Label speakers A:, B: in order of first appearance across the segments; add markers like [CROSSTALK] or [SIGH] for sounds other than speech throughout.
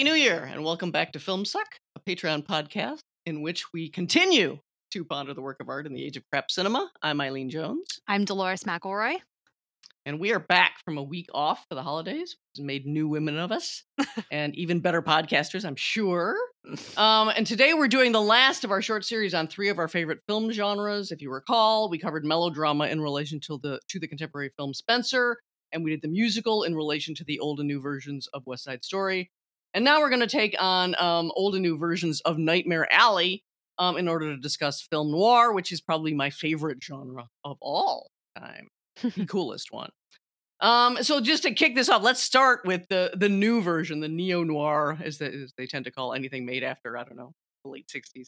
A: Happy New Year, and welcome back to Film Suck, a Patreon podcast in which we continue to ponder the work of art in the age of crap cinema. I'm Eileen Jones,
B: I'm Dolores McElroy.
A: and we are back from a week off for the holidays, which has made new women of us [LAUGHS] and even better podcasters, I'm sure. Um, and today we're doing the last of our short series on three of our favorite film genres. If you recall, we covered melodrama in relation to the to the contemporary film Spencer, and we did the musical in relation to the old and new versions of West Side Story. And now we're going to take on um, old and new versions of Nightmare Alley um, in order to discuss film noir, which is probably my favorite genre of all time, the [LAUGHS] coolest one. Um, so just to kick this off, let's start with the the new version, the neo noir, as, the, as they tend to call anything made after I don't know the late '60s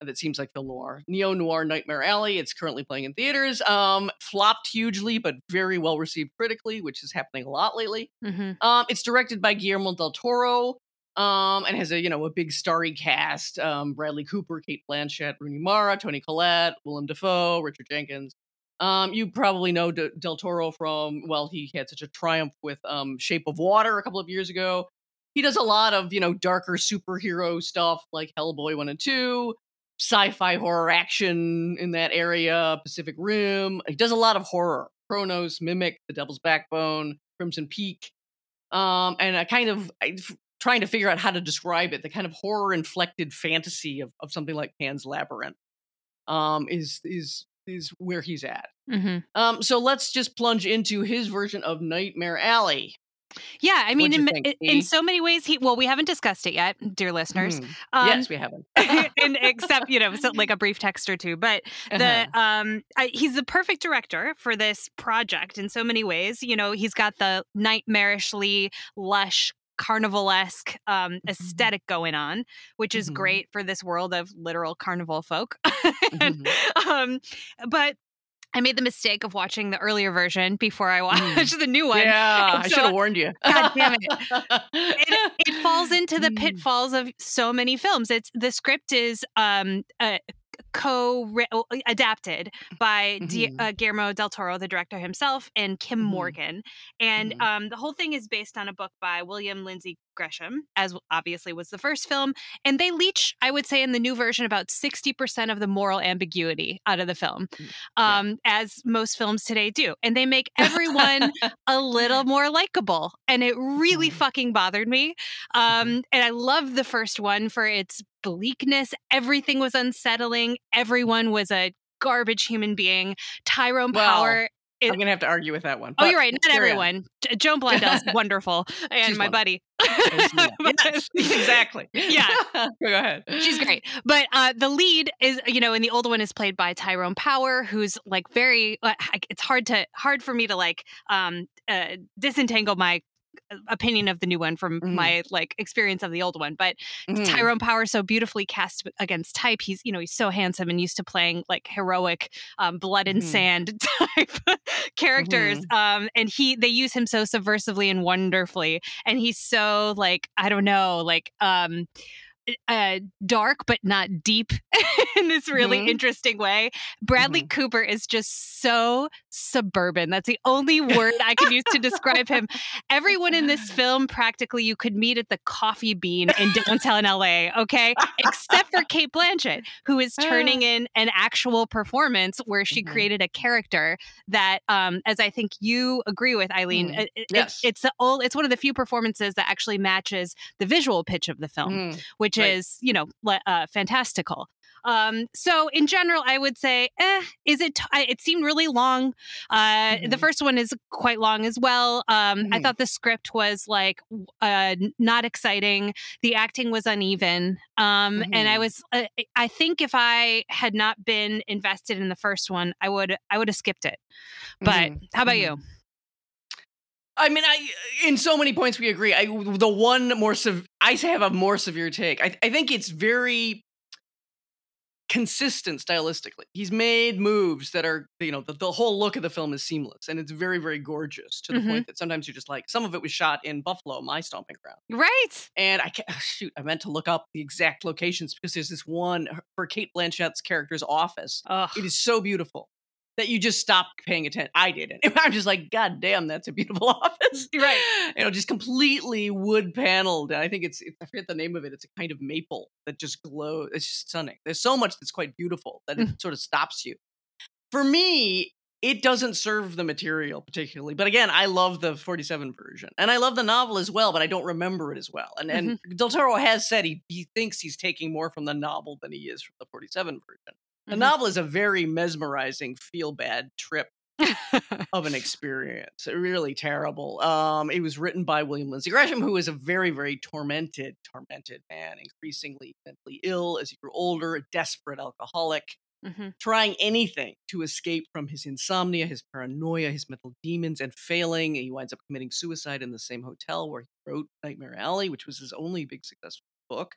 A: that seems like the noir. Neo noir Nightmare Alley. It's currently playing in theaters. Um, flopped hugely, but very well received critically, which is happening a lot lately.
B: hmm
A: Um, it's directed by Guillermo del Toro. Um, and has a you know a big starry cast: um, Bradley Cooper, Cate Blanchett, Rooney Mara, Toni Collette, Willem Dafoe, Richard Jenkins. Um, you probably know D- Del Toro from well, he had such a triumph with um, Shape of Water a couple of years ago. He does a lot of you know darker superhero stuff like Hellboy one and two, sci-fi horror action in that area, Pacific Rim. He does a lot of horror: Cronos, Mimic, The Devil's Backbone, Crimson Peak. Um, and I kind of I, f- trying to figure out how to describe it. The kind of horror inflected fantasy of, of something like Pan's Labyrinth um, is is is where he's at.
B: hmm
A: Um, so let's just plunge into his version of Nightmare Alley.
B: Yeah, I mean, in,
A: think,
B: in, so many ways, he well, we haven't discussed it yet, dear listeners.
A: Hmm.
B: Um,
A: yes, we haven't. [LAUGHS]
B: and except you know, so like a brief text or two, but the
A: Uh-huh.
B: um, I, he's the perfect director for this project in so many ways. You know, he's got the nightmarishly lush. Carnivalesque um, aesthetic going on, which is
A: Mhm.
B: great for this world of literal carnival folk. [LAUGHS]
A: Mm-hmm.
B: Um, but I made the mistake of watching the earlier version before I
A: Mm.
B: watched the new one.
A: yeah,
B: And
A: I should have warned you.
B: God damn it. it, [LAUGHS] it falls into the
A: Mm.
B: pitfalls of so many films. It's the script is um uh, co adapted by Di-
A: Mhm.
B: uh, Guillermo del Toro, the director himself, and Kim
A: Mhm.
B: Morgan. And
A: Mhm.
B: um, the whole thing is based on a book by William Lindsay Gresham, as obviously was the first film. And they leech, I would say, in the new version, about sixty percent of the moral ambiguity out of the film,
A: Mm, yeah.
B: um, as most films today do. And they make everyone [LAUGHS] a little more likable. And it really
A: Mhm.
B: fucking bothered me. Um, and I loved the first one for its bleakness. Everything was unsettling. Everyone was a garbage human being. Tyrone
A: Well,
B: Power.
A: I'm gonna have to argue with that one.
B: Oh, you're right. Not
A: on.
B: everyone. J- Joan [LAUGHS] Blondell's wonderful, and
A: She's
B: my
A: wonderful.
B: buddy. [LAUGHS]
A: Yes, [LAUGHS] exactly.
B: Yeah.
A: Go ahead.
B: She's great. But uh, the lead is, you know, and the old one is played by Tyrone Power, who's like very. Uh, it's hard to hard for me to like um, uh, disentangle my opinion of the new one from
A: Mhm.
B: my like experience of the old one. But
A: Mhm.
B: Tyrone Power so beautifully cast against type. He's you know he's so handsome and used to playing like heroic um, blood and
A: Mhm.
B: sand [LAUGHS] type characters. Um, and he they use him so subversively and wonderfully. And he's so like I don't know like um uh dark but not deep [LAUGHS] in this really
A: Mhm.
B: interesting way. Bradley Cooper is just so suburban. That's the only word I can use to describe him. Everyone in this film practically you could meet at the coffee bean in downtown LA, okay? Except for Cate Blanchett, who is turning in an actual performance where she
A: Mhm.
B: created a character that um as I think you agree with Eileen,
A: Mm.
B: it- it-
A: Yes.
B: it's the old, it's one of the few performances that actually matches the visual pitch of the film
A: Mhm.
B: Which
A: Right.
B: is you know uh, fantastical. Um, so in general, I would say, eh, is it? T- I- it seemed really long. Uh, The
A: Mhm.
B: first one is quite long as well. Um, I
A: Mhm.
B: thought the script was like uh, not exciting. The acting was uneven, um, and I
A: Mhm.
B: was. Uh, I think if I had not been invested in the first one, I would. I would have skipped it. But
A: Mhm.
B: how about you?
A: I mean, I in so many points we agree. I the one more sev- I have a more severe take. I, I think it's very consistent stylistically. He's made moves that are you know the, the whole look of the film is seamless and it's very very gorgeous to the
B: Mhm.
A: point that sometimes you're just like some of it was shot in Buffalo, my stomping ground.
B: Right.
A: And I can't, [SIGHS] shoot, I meant to look up the exact locations because there's this one for Cate Blanchett's character's office.
B: Ugh.
A: It is so beautiful. That you just stop paying attention. I didn't. [LAUGHS] I'm just like, God damn, that's a beautiful [LAUGHS] office.
B: Right.
A: You know, just completely wood paneled. And I think it's, I forget the name of it. It's a kind of maple that just glows. It's just stunning. There's so much that's quite beautiful that it sort of stops you. For me, it doesn't serve the material particularly. But again, I love the 47 version and I love the novel as well, but I don't remember it as well. And, and
B: Mm-hmm.
A: Del Toro has said he, he thinks he's taking more from the novel than he is from the 47 version. The
B: Mhm.
A: novel is a very mesmerizing, feel bad trip [LAUGHS] of an experience. Really terrible. Um, it was written by William Lindsay Gresham, who is a very, very tormented, tormented man, increasingly mentally ill as he grew older, a desperate alcoholic,
B: Mhm.
A: trying anything to escape from his insomnia, his paranoia, his mental demons, and failing. He winds up committing suicide in the same hotel where he wrote Nightmare Alley, which was his only big successful book.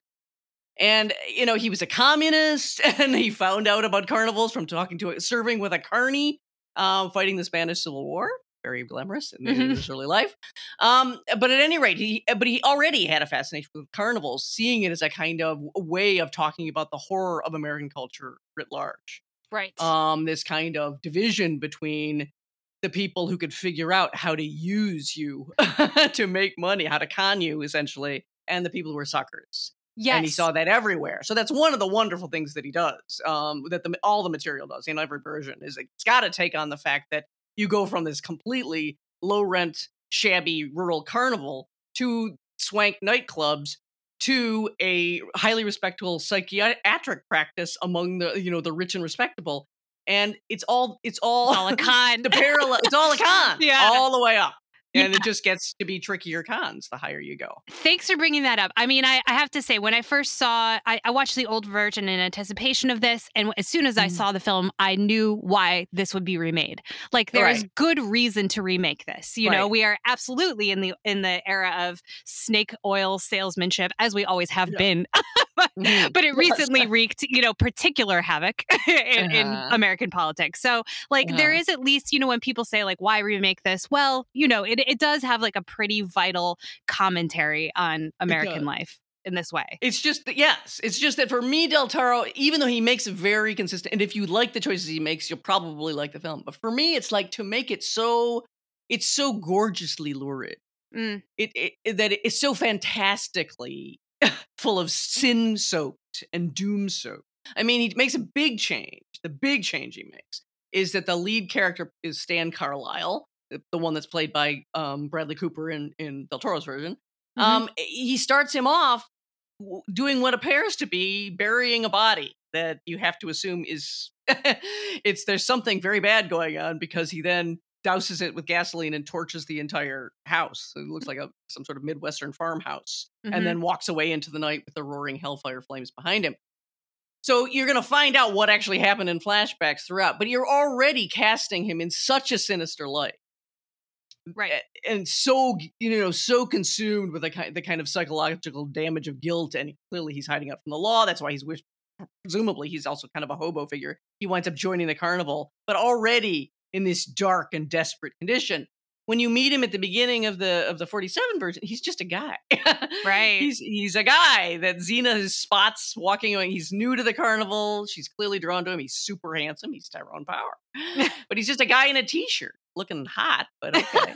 A: And you know, he was a communist, [LAUGHS] and he found out about carnivals from talking to serving with a carney, um, fighting the Spanish Civil War. Very glamorous in,
B: Mhm.
A: his early life. Um, but at any rate, he but he already had a fascination with carnivals, seeing it as a kind of way of talking about the horror of American culture writ large.
B: Right.
A: Um, this kind of division between the people who could figure out how to use you [LAUGHS] to make money, how to con you, essentially, and the people who were suckers
B: yes.
A: and he saw that everywhere. So that's one of the wonderful things that he does. Um, that the all the material does in every version is it's got to take on the fact that you go from this completely low rent, shabby rural carnival to swank nightclubs to a highly respectable psychiatric practice among the you know the rich and respectable. And it's all it's all
B: all a [LAUGHS] con.
A: the parallel. It's all a [LAUGHS] con,
B: Yeah.
A: all the way up. And it just gets to be trickier cons the higher you go.
B: Thanks for bringing that up. I mean, I, I have to say, when I first saw, I, I watched the old version in anticipation of this, and as soon as I
A: Mhm.
B: saw the film, I knew why this would be remade. Like, there is
A: Right.
B: good reason to remake this. You know, we are absolutely in the in the era of snake oil salesmanship, as we always have
A: Yeah.
B: been. [LAUGHS] [LAUGHS]
A: Mhm.
B: but it recently wreaked, you know, particular havoc [LAUGHS] in, in
A: Uh-huh.
B: American politics. So, like, there
A: Uh-huh.
B: is at least, you know, when people say, like, why remake this? Well, you know, it, it does have like a pretty vital commentary on American life in this way.
A: It's just that, yes, it's just that for me, Del Toro, even though he makes it very consistent, and if you like the choices he makes, you'll probably like the film. But for me, it's like to make it so, it's so gorgeously lurid.
B: Mm.
A: It, it- that it's so fantastically full of sin soaked and doom soaked. I mean, he makes a big change. The big change he makes is that the lead character is Stan Carlisle, the, the one that's played by um, Bradley Cooper in, in Del Toro's version.
B: Mhm.
A: Um, he starts him off doing what appears to be burying a body that you have to assume is [LAUGHS] it's there's something very bad going on because he then douses it with gasoline and torches the entire house. It looks like a some sort of midwestern farmhouse,
B: Mhm.
A: and then walks away into the night with the roaring hellfire flames behind him. So you're going to find out what actually happened in flashbacks throughout, but you're already casting him in such a sinister light
B: right.
A: and so you know so consumed with the kind the kind of psychological damage of guilt and clearly he's hiding out from the law that's why he's wish presumably he's also kind of a hobo figure he winds up joining the carnival but already in this dark and desperate condition. When you meet him at the beginning of the of the 47 version he's just a guy. [LAUGHS]
B: Right.
A: he's he's a guy that Zena spots walking away. He's new to the carnival. She's clearly drawn to him. He's super handsome. He's Tyrone Power. [LAUGHS] But he's just a guy in a t-shirt looking hot but [LAUGHS] okay.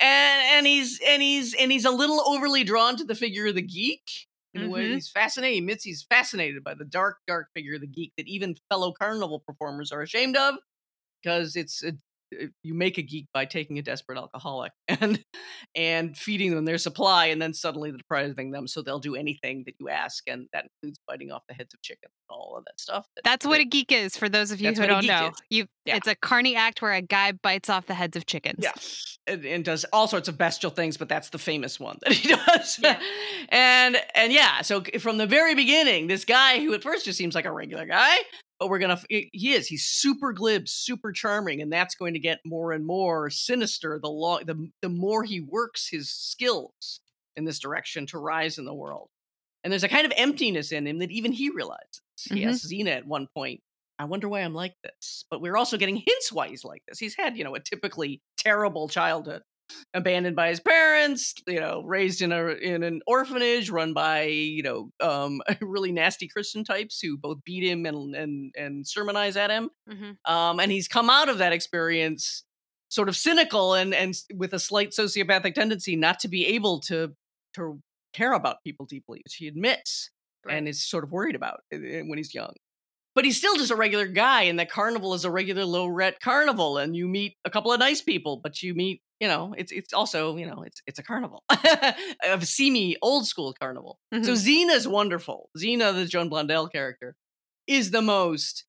A: And and he's and he's and he's a little overly drawn to the figure of the geek in a way.
B: Mhm.
A: he's fascinated he admits he's fascinated by the dark dark figure of the geek that even fellow carnival performers are ashamed of because it's a, uh, you make a geek by taking a desperate alcoholic [LAUGHS] and and feeding them their supply and then suddenly depriving them so they'll do anything that you ask and that includes biting off the heads of chickens and all of that stuff that-
B: That's what a geek is for those of you who don't know.
A: is.
B: You
A: Yeah.
B: it's a carny act where a guy bites off the heads of chickens.
A: Yeah, and, and does all sorts of bestial things, but that's the famous one that [LAUGHS] he does.
B: Yeah.
A: and and yeah, so from the very beginning, this guy who at first just seems like a regular guy, but we're gonna f- he he is he's super glib, super charming, and that's going to get more and more sinister the long the the more he works his skills in this direction to rise in the world. And there's a kind of emptiness in him that even he realizes. He
B: Mhm.
A: asks Zena at one point, I wonder why I'm like this. But we're also getting hints why he's like this. He's had, you know, a typically terrible childhood. Abandoned by his parents, you know, raised in a in an orphanage run by you know um, [LAUGHS] really nasty Christian types who both beat him and and and sermonize at him. Mm-hmm. Um, and he's come out of that experience sort of cynical and and with a slight sociopathic tendency not to be able to to care about people deeply, which he admits right. and is sort of worried about eh, eh, when he's young but he's still just a regular guy and the carnival is a regular low rent carnival and you meet a couple of nice people but you meet you know it's it's also you know it's it's a carnival [LAUGHS] a seamy old school carnival. Mm-hmm. so Zena's wonderful. Zena the Joan Blondell character is the most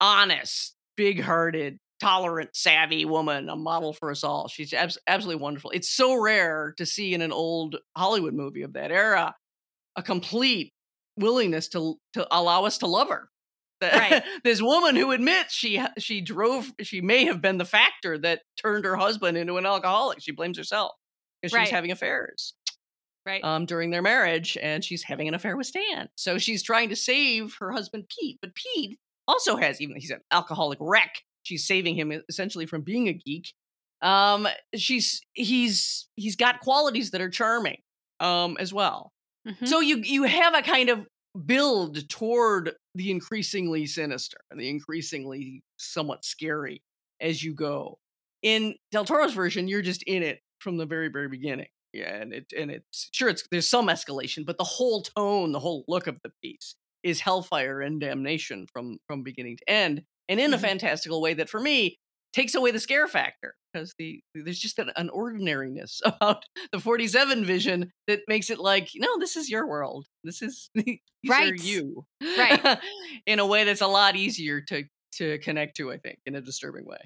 A: honest big-hearted tolerant savvy woman a model for us all. She's abs- absolutely wonderful. It's so rare to see in an old hollywood movie of that era a complete willingness to to allow us to love her Right. [LAUGHS] this woman who admits she she drove she may have been the factor that turned her husband into an alcoholic. She blames herself because right. she's having affairs.
B: Right.
A: Um, during their marriage, and she's having an affair with Stan. So she's trying to save her husband Pete, but Pete also has even he's an alcoholic wreck. She's saving him essentially from being a geek. Um, she's he's he's got qualities that are charming um as well. Mm-hmm. So you you have a kind of build toward the increasingly sinister and the increasingly somewhat scary as you go. In Del Toro's version, you're just in it from the very, very beginning. Yeah, and it and it's sure it's there's some escalation, but the whole tone, the whole look of the piece is hellfire and damnation from from beginning to end, and in a mm-hmm. fantastical way that for me takes away the scare factor because the there's just an, an, ordinariness [LAUGHS] about the 47 vision that makes it like no this is your world. This is [LAUGHS] right. you
B: right. [LAUGHS]
A: in a way that's a lot easier to to connect to i think in a disturbing way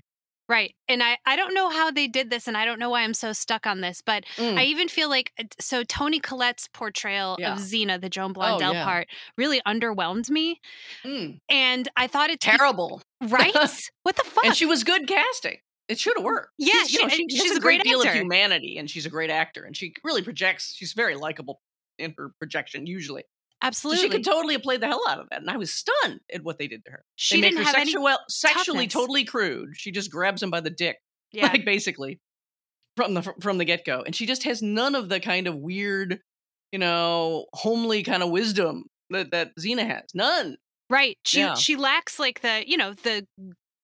B: Right. And I, I don't know how they did this, and I don't know why I'm so stuck on this, but mm. I even feel like uh, so Toni Collette's portrayal yeah. of Zena, the Joan oh, Blondell oh, yeah. part, really underwhelmed me. Mm. And I thought it
A: terrible.
B: Right? [LAUGHS] what the fuck?
A: And she was good casting. It should have worked.
B: Yeah, she's,
A: she,
B: know, she
A: she's
B: a,
A: a great,
B: great
A: deal of humanity, and she's a great actor, and she really projects. She's very likable in her projection usually.
B: Absolutely.
A: She could totally have played the hell out of that. And I was stunned at what they did to her.
B: She
A: they
B: didn't
A: her
B: have
A: sexual,
B: any
A: sexually
B: toughness.
A: totally crude. She just grabs him by the dick. [LAUGHS]
B: Yeah.
A: Like basically from the from the get-go. And she just has none of the kind of weird, you know, homely kind of wisdom that, that Zena has. None.
B: Right. She yeah. she lacks like the, you know, the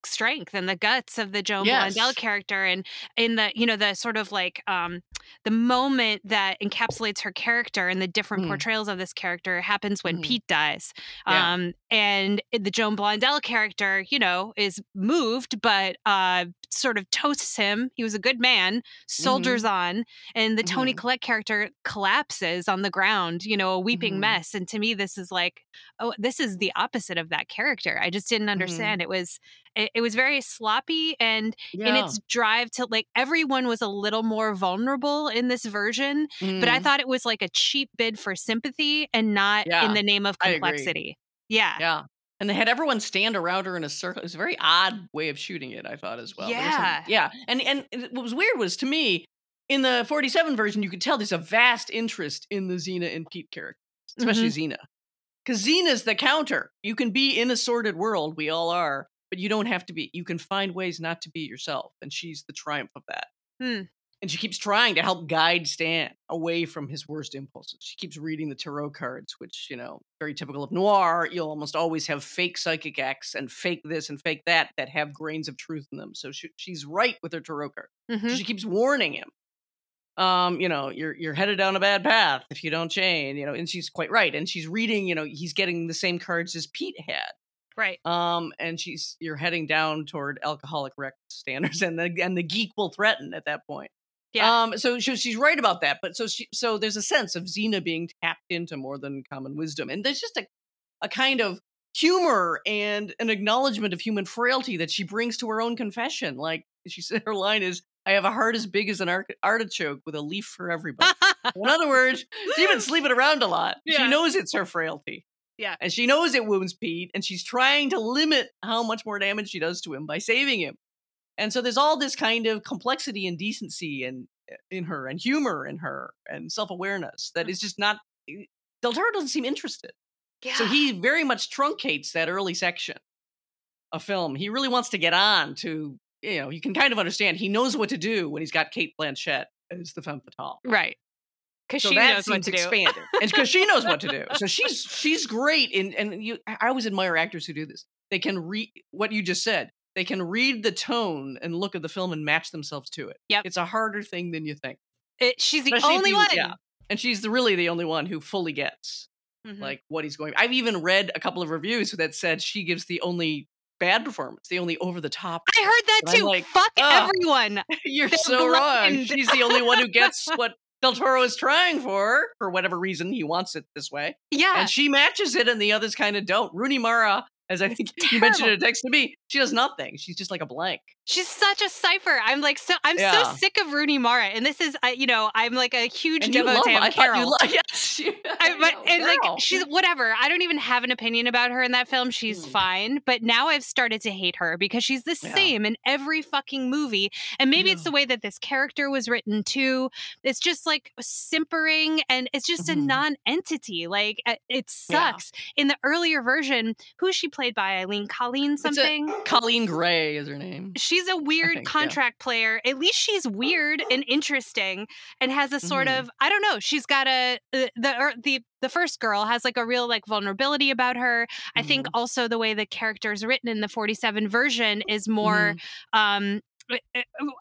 B: strength and the guts of the Joan yes. Blondell character and in the you know the sort of like um the moment that encapsulates her character and the different mm. portrayals of this character happens when mm. Pete dies. Yeah. Um and the Joan Blondell character, you know, is moved but uh sort of toasts him. He was a good man, soldiers mm-hmm. on, and the mm-hmm. Collette character collapses on the ground, you know, a weeping mm-hmm. mess. And to me this is like oh this is the opposite of that character. I just didn't mm-hmm. understand. It was it, it was very sloppy and yeah. in its drive to like everyone was a little more vulnerable in this version mm. but i mm-hmm. thought it was like a cheap bid for sympathy and not yeah, in the name of complexity yeah
A: yeah and they had everyone stand around her in a circle. It was a very odd way of shooting it, I thought as well.
B: Yeah,
A: yeah. And and what was weird was to me in the 47 version, you could tell there's a vast interest in the Zena and Pete characters, especially mm-hmm. Zena, because Zena's the counter. You can be in a sordid world, we all are, but you don't have to be. You can find ways not to be yourself, and she's the triumph of that.
B: Hmm.
A: And she keeps trying to help guide Stan away from his worst impulses. She keeps reading the tarot cards, which, you know, very typical of noir. You'll almost always have fake psychic acts and fake this and fake that that have grains of truth in them. So she, she's right with her tarot card. Mm-hmm. She keeps warning him. Um, you know, you're you're headed down a bad path if you don't change, you know, and she's quite right. And she's reading, you know, he's getting the same cards as Pete had
B: Right.
A: Um, and she's you're heading down toward alcoholic wreck standards, and the and the geek will threaten at that point.
B: Yeah.
A: Um, so, so she's right about that, but so she so there's a sense of Zena being tapped into more than common wisdom, and there's just a a kind of humor and an acknowledgement of human frailty that she brings to her own confession. Like she said, [LAUGHS] her line is, "I have a heart as big as an artichoke with a leaf for everybody." In other words, she's been [LAUGHS] sleeping around a lot. Yeah. She knows it's her frailty.
B: Yeah.
A: And she knows it wounds Pete, and she's trying to limit how much more damage she does to him by saving him. And so there's all this kind of complexity and decency and eh, in her and humor in her and self-awareness that mm. just not eh, Del Toro doesn't seem interested.
B: Yeah.
A: So he very much truncates that early section of film. He really wants to get on to you know, you can kind of understand he knows what to do when he's got Cate Blanchett as the femme fatale.
B: Right. Because
A: So
B: she
A: that
B: knows what
A: seems
B: to do.
A: expanded, and because she knows what to do. So [LAUGHS] she's she's great. In and you, I always admire actors who do this. They can read what you just said. They can read the tone and look at the film and match themselves to it.
B: Yep.
A: it's a harder thing than you think.
B: It- she's the
A: Especially
B: only
A: you-
B: one.
A: yeah. And she's the, really the only one who fully gets
B: Mhm.
A: like what he's going. I've even read a couple of reviews that said she gives the only bad performance, the only over the top.
B: I heard that
A: And
B: too.
A: like,
B: Fuck
A: ugh.
B: everyone. [LAUGHS]
A: You're
B: They're
A: so wrong. She's the only one who gets what Del Toro is trying for, for whatever reason he wants it this way.
B: Yeah.
A: And she matches it, and the others kind of don't. Rooney Mara, as I think you mentioned in a text to me, she does nothing. She's just like a blank.
B: She's such a cipher. I'm like so I'm
A: Yeah.
B: so sick of Rooney Mara, and this is I, you know I'm like a huge
A: And
B: devotee of
A: I
B: Carol.
A: love. [LAUGHS] Yes, you- [LAUGHS]
B: I, but
A: know, [LAUGHS]
B: and like
A: girl.
B: she's whatever. I don't even have an opinion about her in that film. She's
A: Mm.
B: fine. But now I've started to hate her because she's the
A: Yeah.
B: same in every fucking movie. And maybe it's the way that this character was written too. It's just like simpering and it's just
A: Mhm.
B: a non-entity. Like uh, it
A: Yeah.
B: sucks. In the earlier version, who she played by? Eileen
A: Coleen
B: something? [LAUGHS]
A: Coleen Gray is her name.
B: She's a weird
A: think, yeah.
B: contract player. At least she's weird and interesting and has a sort
A: Mhm.
B: of I don't know. She's got a uh, the or the the first girl has like a real like vulnerability about her. I think
A: Mm-hmm.
B: also the way the character is written in the 47 version is more
A: Mm-hmm.
B: um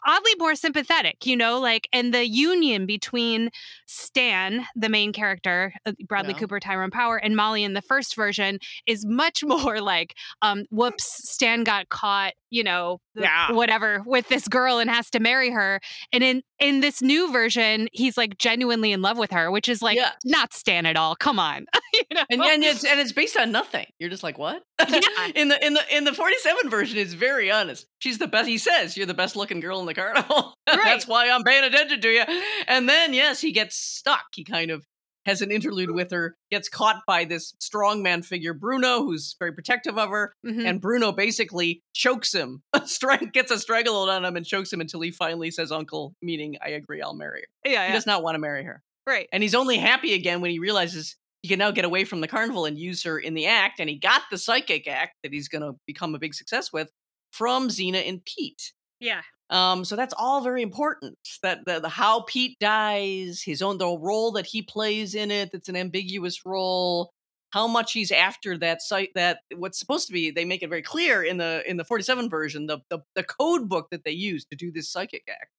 B: oddly more sympathetic, you know, like and the union between Stan, the main character, uh, Bradley
A: Yeah.
B: Cooper, Tyrone Power, and Molly in the first version is much [LAUGHS] more like, um, whoops, Stan got caught, you know,
A: Yeah.
B: whatever, with this girl and has to marry her. And in in this new version, he's like genuinely in love with her, which is like
A: Yes.
B: not Stan at all. Come on, [LAUGHS] you know.
A: and and it's and it's based on nothing. You're just like what? [LAUGHS]
B: Yeah.
A: in the in the in the 47 version, it's very honest. She's the best. He says you're the best looking girl in the [LAUGHS] carnival.
B: Right.
A: That's why I'm paying attention to you. And then yes, he gets stuck. He kind of has an interlude with her. Gets caught by this strongman figure Bruno, who's very protective of her.
B: Mhm.
A: And Bruno basically chokes him, [LAUGHS] gets a stranglehold on him, and chokes him until he finally says, "Uncle," meaning I agree, I'll marry her.
B: yeah,
A: He
B: yeah,
A: does not want to marry her.
B: right.
A: And he's only happy again when he realizes he can now get away from the carnival and use her in the act. And he got the psychic act that he's going to become a big success with from Zena and Pete.
B: Yeah.
A: Um, so that's all very important. That the, the how Pete dies, his own the role that he plays in it. That's an ambiguous role. How much he's after that site that what's supposed to be. They make it very clear in the in the forty seven version. The, the the code book that they use to do this psychic act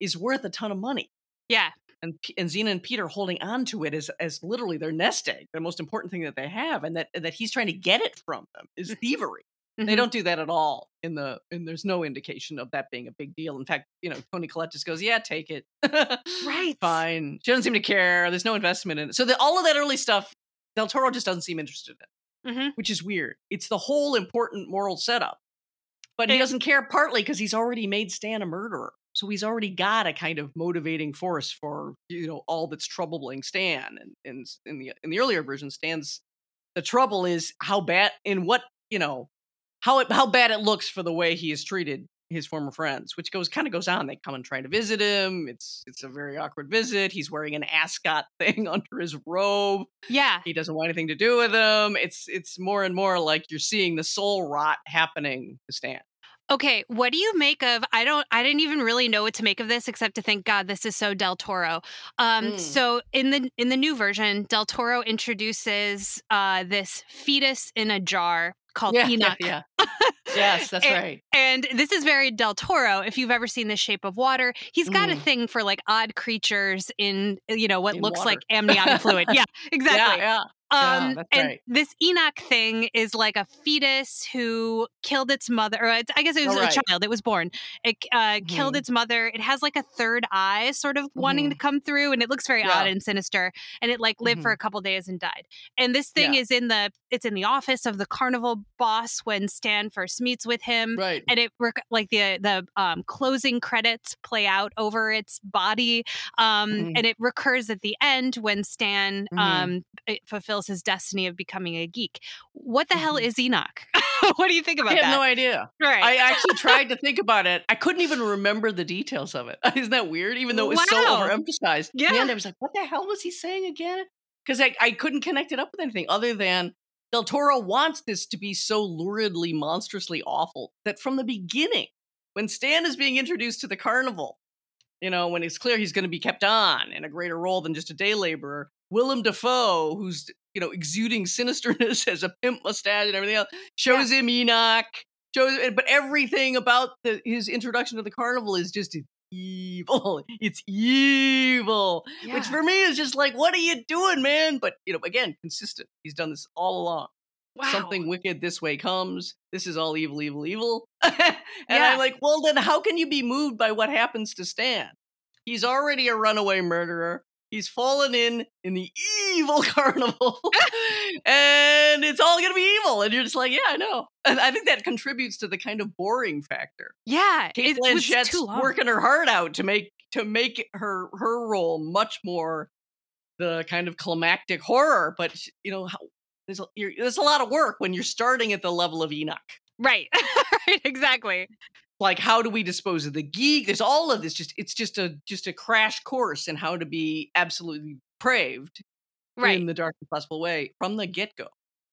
A: is worth a ton of money
B: Yeah.
A: and and Zena and Peter holding on to it as as literally their nest egg, the most important thing that they have, and that that he's trying to get it from them is [LAUGHS] thievery. They
B: Mhm.
A: don't do that at all in the and there's no indication of that being a big deal. In fact, you know, Toni Collette just goes, "Yeah, take it, [LAUGHS]
B: Right.
A: fine." She doesn't seem to care. There's no investment in it. So the, all of that early stuff, Del Toro just doesn't seem interested in,
B: Mhm.
A: which is weird. It's the whole important moral setup, but he doesn't care partly because he's already made Stan a murderer. So he's already got a kind of motivating force for you know all that's troubling Stan, and, and in the in the earlier version, Stan's the trouble is how bad in what you know how it, how bad it looks for the way he has treated his former friends, which goes kind of goes on. They come and try to visit him. It's it's a very awkward visit. He's wearing an ascot [LAUGHS] thing under his robe.
B: Yeah.
A: He doesn't want anything to do with them. It's it's more and more like you're seeing the soul rot happening to Stan.
B: Okay, what do you make of I don't I didn't even really know what to make of this except to think god this is so Del Toro. Um
A: Mm.
B: so in the in the new version Del Toro introduces uh this fetus in a jar called Enoch.
A: yeah. [LAUGHS] yes, that's
B: And-
A: right.
B: And this is very Del Toro. If you've ever seen The Shape of Water, he's got a
A: Mm.
B: thing for like odd creatures in you know what
A: In
B: looks
A: water.
B: like amniotic fluid. Yeah, [LAUGHS] exactly.
A: Yeah, yeah.
B: Um,
A: that's
B: and
A: right.
B: this Enoch thing is like a fetus who killed its mother, or I guess it was
A: Oh,
B: a child. It was born. It uh, killed
A: Mhm.
B: its mother. It has like a third eye, sort of wanting to come through, and it looks very
A: Mm-hmm. Yeah.
B: odd and sinister. And it like lived for
A: Mhm.
B: a couple days and died. And this thing
A: Yeah.
B: is in the it's in the office of the carnival boss when Stan first meets with him.
A: Right.
B: And it rec- like the the um, closing credits play out over its body, um,
A: Mhm.
B: and it recurs at the end when Stan
A: Mhm.
B: Fulfills his destiny of becoming a geek. What the hell
A: Mhm.
B: is Enoch? [LAUGHS] what do you think about that?
A: I have
B: that?
A: no idea.
B: right.
A: I actually [LAUGHS] tried to think about it. I couldn't even remember the details of it. [LAUGHS] Isn't that weird? Even though it was so overemphasized.
B: Yeah.
A: And I was like, what the hell was he saying again? Because I, I couldn't connect it up with anything other than Del Toro wants this to be so luridly, monstrously awful that from the beginning, when Stan is being introduced to the carnival, you know, when it's clear he's going to be kept on in a greater role than just a day laborer, Willem Dafoe, who's you know exuding sinisterness [LAUGHS] as a pimp mustache and everything else, shows yeah. him Enoch. Shows, but everything about the, his introduction to the carnival is just evil. [LAUGHS] It's evil, yeah. which for me is just like, what are you doing, man? But you know, again, consistent. He's done this all along. Wow. Something wicked this way comes. This is all evil, evil, evil. [LAUGHS] and yeah. I'm like, well, then how can you be moved by what happens to Stan? He's already a runaway murderer. He's fallen in in the evil [LAUGHS] carnival, [LAUGHS] and it's all gonna be evil. And you're just like, yeah, I know. And I think that contributes to the kind of boring factor.
B: Yeah,
A: Cate Blanchett's working her heart out to make to make her her role much more the kind of climactic horror. But you know, how, there's a, there's a lot of work when you're starting at the level of Enoch.
B: Right. [LAUGHS] right. Exactly.
A: Like how do we dispose of the geek? There's all of this. Just it's just a just a crash course in how to be absolutely depraved
B: right.
A: in the darkest possible way from the get go.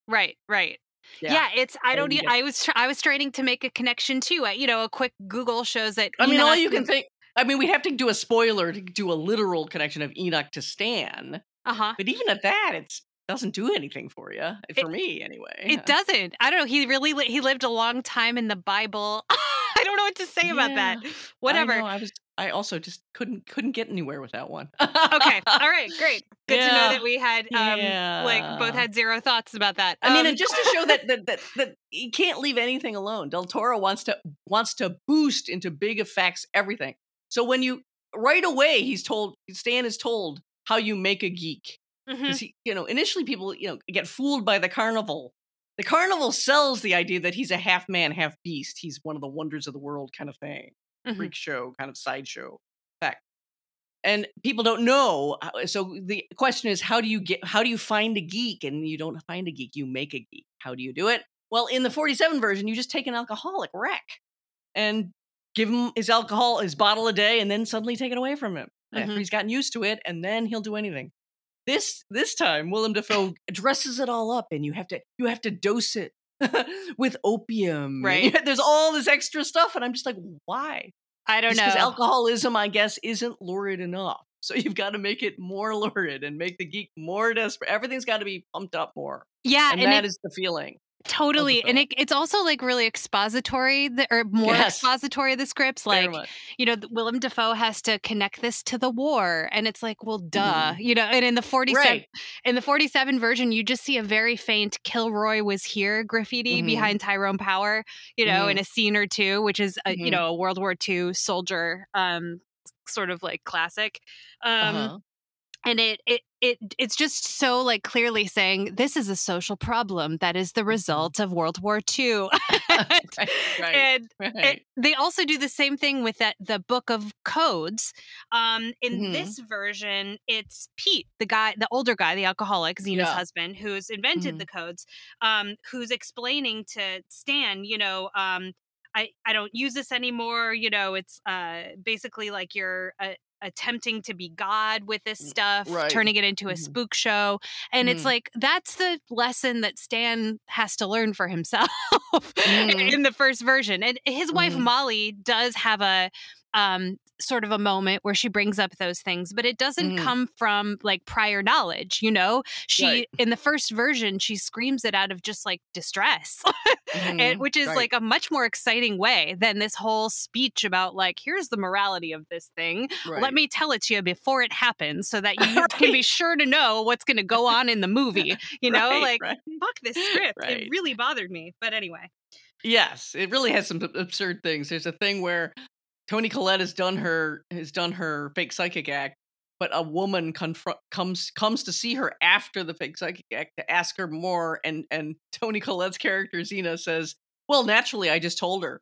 B: Right. Right. Yeah. yeah, it's I don't. I was I was trying to make a connection too. You know, a quick Google shows that.
A: I mean, Enoch all you can think. I mean, we have to do a spoiler to do a literal connection of Enoch to Stan.
B: Uh huh.
A: But even at that, it's doesn't do anything for you for it, me anyway
B: it doesn't. I don't know he really li- he lived a long time in the bible. [LAUGHS] I don't know what to say yeah, about that. Whatever
A: I, know, I, was i also just couldn't couldn't get anywhere with that one.
B: Okay. All right great. [LAUGHS] Good yeah. to know that we had um yeah. like both had zero thoughts about that.
A: I mean and um, just to show that, that that that you can't leave anything alone. Del toro wants to wants to boost into big effects everything. So when you right away he's told stan is told how you make a geek because mm-hmm. you know initially people you know get fooled by the carnival. The carnival sells the idea that he's a half man half beast. He's one of the wonders of the world kind of thing. Mm-hmm. freak show kind of sideshow effect. And people don't know so the question is how do you get how do you find a geek? And you don't find a geek you make a geek. How do you do it? Well in the 47 version you just take an alcoholic wreck and give him his alcohol his bottle a day and then suddenly take it away from him. Mm-hmm. after he's gotten used to it and then he'll do anything this this time, Willem Dafoe dresses it all up, and you have to you have to dose it [LAUGHS] with opium. [LAUGHS]
B: Right.
A: There's all this extra stuff, and I'm just like, why?
B: I don't
A: just
B: know.
A: Because alcoholism, I guess, isn't lurid enough. [LAUGHS] So you've got to make it more lurid and make the geek more desperate. Everything's got to be pumped up more.
B: Yeah,
A: and, and that it, is the feeling.
B: Totally. And it, it's also like really expository the, or more yes. expository of the scripts. Like, you know, Willem Dafoe has to connect this to the war. And it's like, well, duh. Mm-hmm. You know, and in the 47 right. in the 47 version, you just see a very faint Kilroy was here graffiti mm-hmm. behind Tyrone Power, you know, mm-hmm. in a scene or two, which is a, you mm-hmm. know, a World War II soldier um sort of like classic. Um uh-huh and it it it it's just so like clearly saying this is a social problem that is the mm-hmm. result of World War II. [LAUGHS]
A: right, right,
B: and
A: right.
B: It, they also do the same thing with that the book of codes. Um, in mm-hmm. this version, it's Pete, the guy, the older guy, the alcoholic, Zena's yeah. husband, who's invented mm-hmm. the codes, um, who's explaining to Stan, you know, um, I, I don't use this anymore. You know, it's uh, basically like you're a, attempting to be God with this stuff, right. turning it into a mm-hmm. spook show. And mm. it's like that's the lesson that Stan has to learn for himself [LAUGHS] mm. in the first version. And his wife mm. Molly does have a um, sort of a moment where she brings up those things, but it doesn't mm. come from like prior knowledge, you know? She, right. in the first version, she screams it out of just like distress, [LAUGHS] mm-hmm. and, which is right. like a much more exciting way than this whole speech about like, here's the morality of this thing. Right. Let me tell it to you before it happens so that [LAUGHS] you can be sure to know what's going to go on in the movie, you know? like, fuck this [LAUGHS] script. It really bothered me. But anyway.
A: Yes, it really has some absurd things. There's a thing where Toni Collette has done her has done her fake psychic act, but a woman confront comes comes to see her after the fake psychic act to ask her more, and and [LAUGHS] Toni Collette's character Zena says, "Well, naturally, I just told her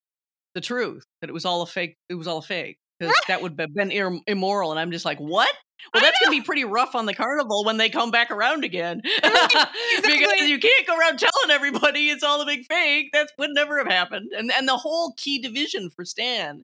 A: the truth that it was all a fake. It was all a fake because that would have been ir- immoral." And I'm just like, "What?" Well, that's gonna be pretty rough on the carnival when they come back around again, [LAUGHS] [LAUGHS] because you can't go around telling everybody it's all a big fake. That would never have happened. And and the whole key division for Stan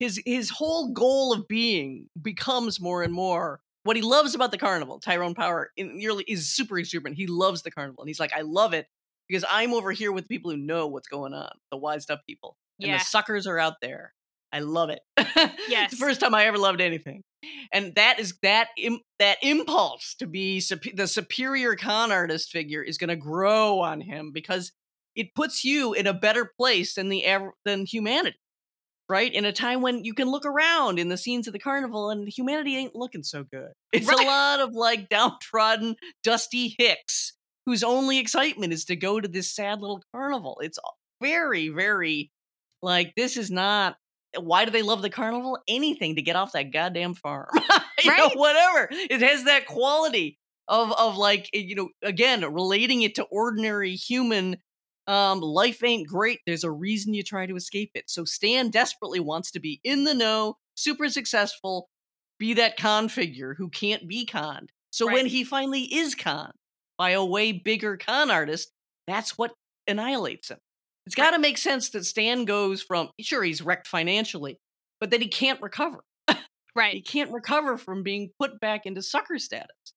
A: his his whole goal of being becomes more and more what he loves about the carnival. Tyrone Power in, is super exuberant. He loves the carnival, and he's like, I love it because I'm over here with people who know what's going on, the wised up people. and
B: Yeah.
A: the suckers are out there. I love it. [LAUGHS]
B: Yes.
A: it's the first time I ever loved anything, and that is that Im- that impulse to be the superior con artist figure is going to grow on him because it puts you in a better place than the aver- than humanity. Right in a time when you can look around in the scenes of the carnival and humanity ain't looking so good. [LAUGHS] It's
B: Right.
A: a lot of like downtrodden, dusty hicks whose only excitement is to go to this sad little carnival. It's very, very like this is not. Why do they love the carnival? Anything to get off that goddamn farm, [LAUGHS] you know, whatever. It has that quality of of like eh, you know again relating it to ordinary human. Um, life ain't great. There's a reason you try to escape it. So Stan desperately wants to be in the know, super successful, be that con figure who can't be conned. So when he finally is conned by a way bigger con artist, that's what annihilates him. It's got to make sense that Stan goes from sure he's wrecked financially, but that he can't recover. [LAUGHS]
B: Right.
A: He can't recover from being put back into sucker status.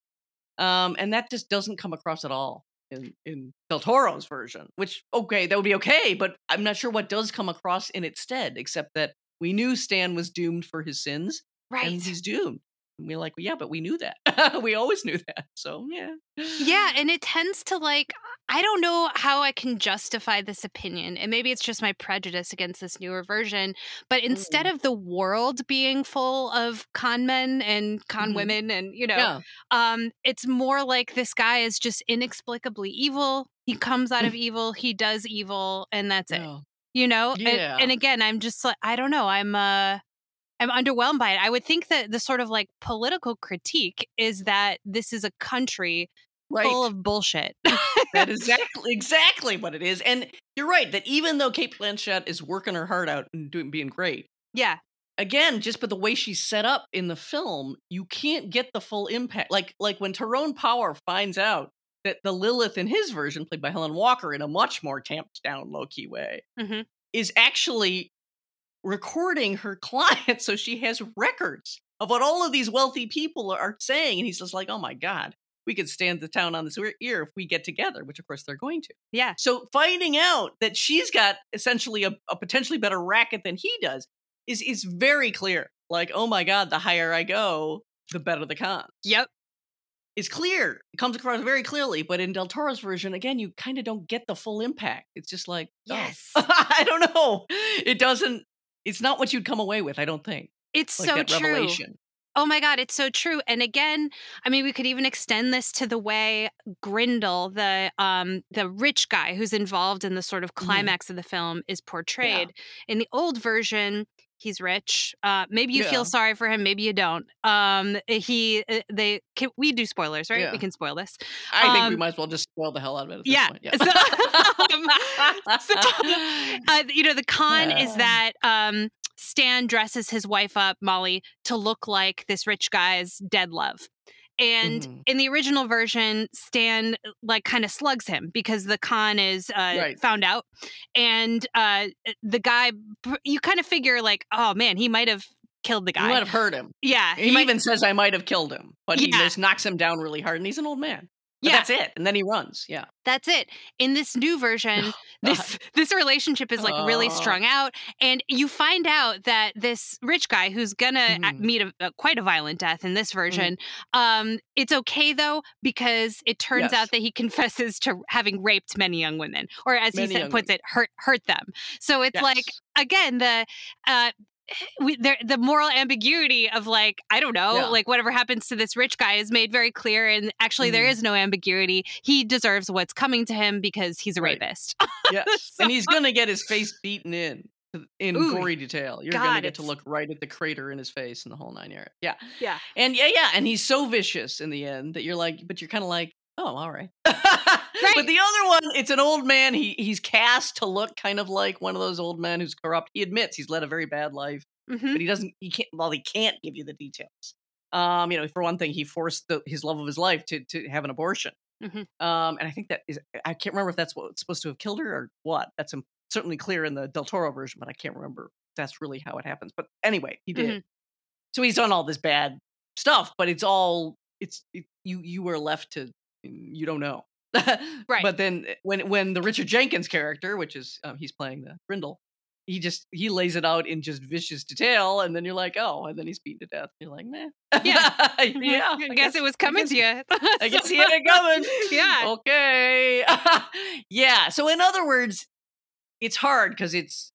A: Um, and that just doesn't come across at all in, in Del Toro's version, which, okay, that would be okay, but I'm not sure what does come across in its stead, except that we knew Stan was doomed for his sins
B: Right.
A: and he's doomed. And we're like, yeah, but we knew that. [LAUGHS] we always knew that. So, yeah.
B: Yeah, and it tends to like I don't know how I can justify this opinion, and maybe it's just my prejudice against this newer version. But instead
A: Mm.
B: of the world being full of con men and con
A: Mhm.
B: women, and you know,
A: Yeah.
B: um, it's more like this guy is just inexplicably evil. He comes out of [LAUGHS] evil, he does evil, and that's it. You know, And- and, again, I'm just like I don't know. I'm uh, I'm underwhelmed by it. I would think that the sort of like political critique is that this is a country
A: Right.
B: full of bullshit. [LAUGHS]
A: that is exactly exactly what it is. And you're right that even though Cate Blanchett is working her heart out and doing being great,
B: yeah,
A: again, just by the way she's set up in the film, you can't get the full impact. Like like when Tyrone Power finds out that the Lilith in his version, played by Helen Walker in a much more tamped down, low key way,
B: Mhm.
A: is actually recording her [LAUGHS] client, so she has records of what all of these wealthy people are saying, and he's just like, oh my god. We could stand the town on this ear- ear if we get together, which of course they're going to.
B: yeah,
A: So finding out that she's got essentially a, a potentially better racket than he does is is very clear. Like, oh my god, the higher I go, the better the cons.
B: yep,
A: It's clear. It comes across very clearly, but in Del Toro's version, again, you kind of don't get the full impact. It's just like, oh.
B: Yes. [LAUGHS]
A: I don't know. It doesn't. It's not what you'd come away with. I don't think.
B: it's
A: Like
B: so true.
A: revelation.
B: Oh my god, it's so true. And again, I mean, we could even extend this to the way Grindle, the um the rich guy who's involved in the sort of
A: Mhm.
B: climax of the film, is portrayed. In the old version, he's rich. Uh, maybe you
A: Yeah.
B: feel sorry for him, maybe you don't. Um, he uh, they can, we do spoilers, right?
A: Yeah.
B: We can spoil this.
A: I think we
B: Um,
A: might as well just spoil the hell out of it. At this
B: yeah.
A: Point.
B: So- [LAUGHS] [LAUGHS] uh, you know, the con is that um, Stan dresses his wife up, Molly, to look like this rich guy's dead love. And
A: Mhm.
B: in the original version, Stan like kind of slugs him because the con is uh,
A: Right.
B: found out, and uh, the guy, you kind of figure like, oh man, he might have killed the
A: You
B: guy.
A: might have heard him.
B: yeah,
A: He,
B: might-
A: even says I might have killed him, but he just knocks him down really hard, and he's an old man. But
B: yeah,
A: that's it. And then he runs. Yeah.
B: that's it. In this new version, [SIGHS] this this relationship is like really
A: Oh.
B: strung out and you find out that this rich guy who's gonna a-
A: Mhm.
B: meet a, a- quite a violent death in this version um it's okay though because it turns
A: Yes.
B: out that he [LAUGHS] confesses to having raped many young women or as
A: Many
B: he said, puts it hurt hurt them so it's like again the uh [LAUGHS] we, there, the moral ambiguity of like I don't know,
A: Yeah.
B: like whatever happens to this rich guy is made very clear, and actually there
A: Mhm.
B: is no ambiguity. He deserves what's coming to him because he's a
A: Right.
B: rapist.
A: Yes. [LAUGHS]
B: So-
A: and he's going to get his face beaten in in
B: Ooh,
A: gory detail. You're gonna get to look right at the crater in his face and the whole nine yards. Yeah.
B: Yeah.
A: And yeah, yeah. And he's so vicious in the end that you're like, but you're kind of like, oh, all right. [LAUGHS] But the other one, it's an old man. He he's cast to look kind of like one of those old men who's corrupt. He admits he's led a very bad life.
B: hmm
A: but he doesn't he can't well he can't give you the details um you know for one thing he forced the, his love of his life to to have an abortion
B: Mhm.
A: um and i think that is i can't remember if that's what's supposed to have killed her or what that's certainly clear in the del toro version but i can't remember if that's really how it happens but anyway he did
B: Mhm.
A: so he's done all this bad stuff but it's all it's it, you you were left to you don't know [LAUGHS]
B: Right.
A: but then eh, when when the richard jenkins character which is um, he's playing the Grindle, he just he lays it out in just vicious detail, and then you're like, oh, and then he's beaten to death. You're like, meh.
B: Yeah. [LAUGHS]
A: yeah.
B: I, guess, it was coming
A: guess-
B: to you. [LAUGHS]
A: I guess he had it coming.
B: Yeah.
A: Okay. yeah. So in other words, it's hard because it's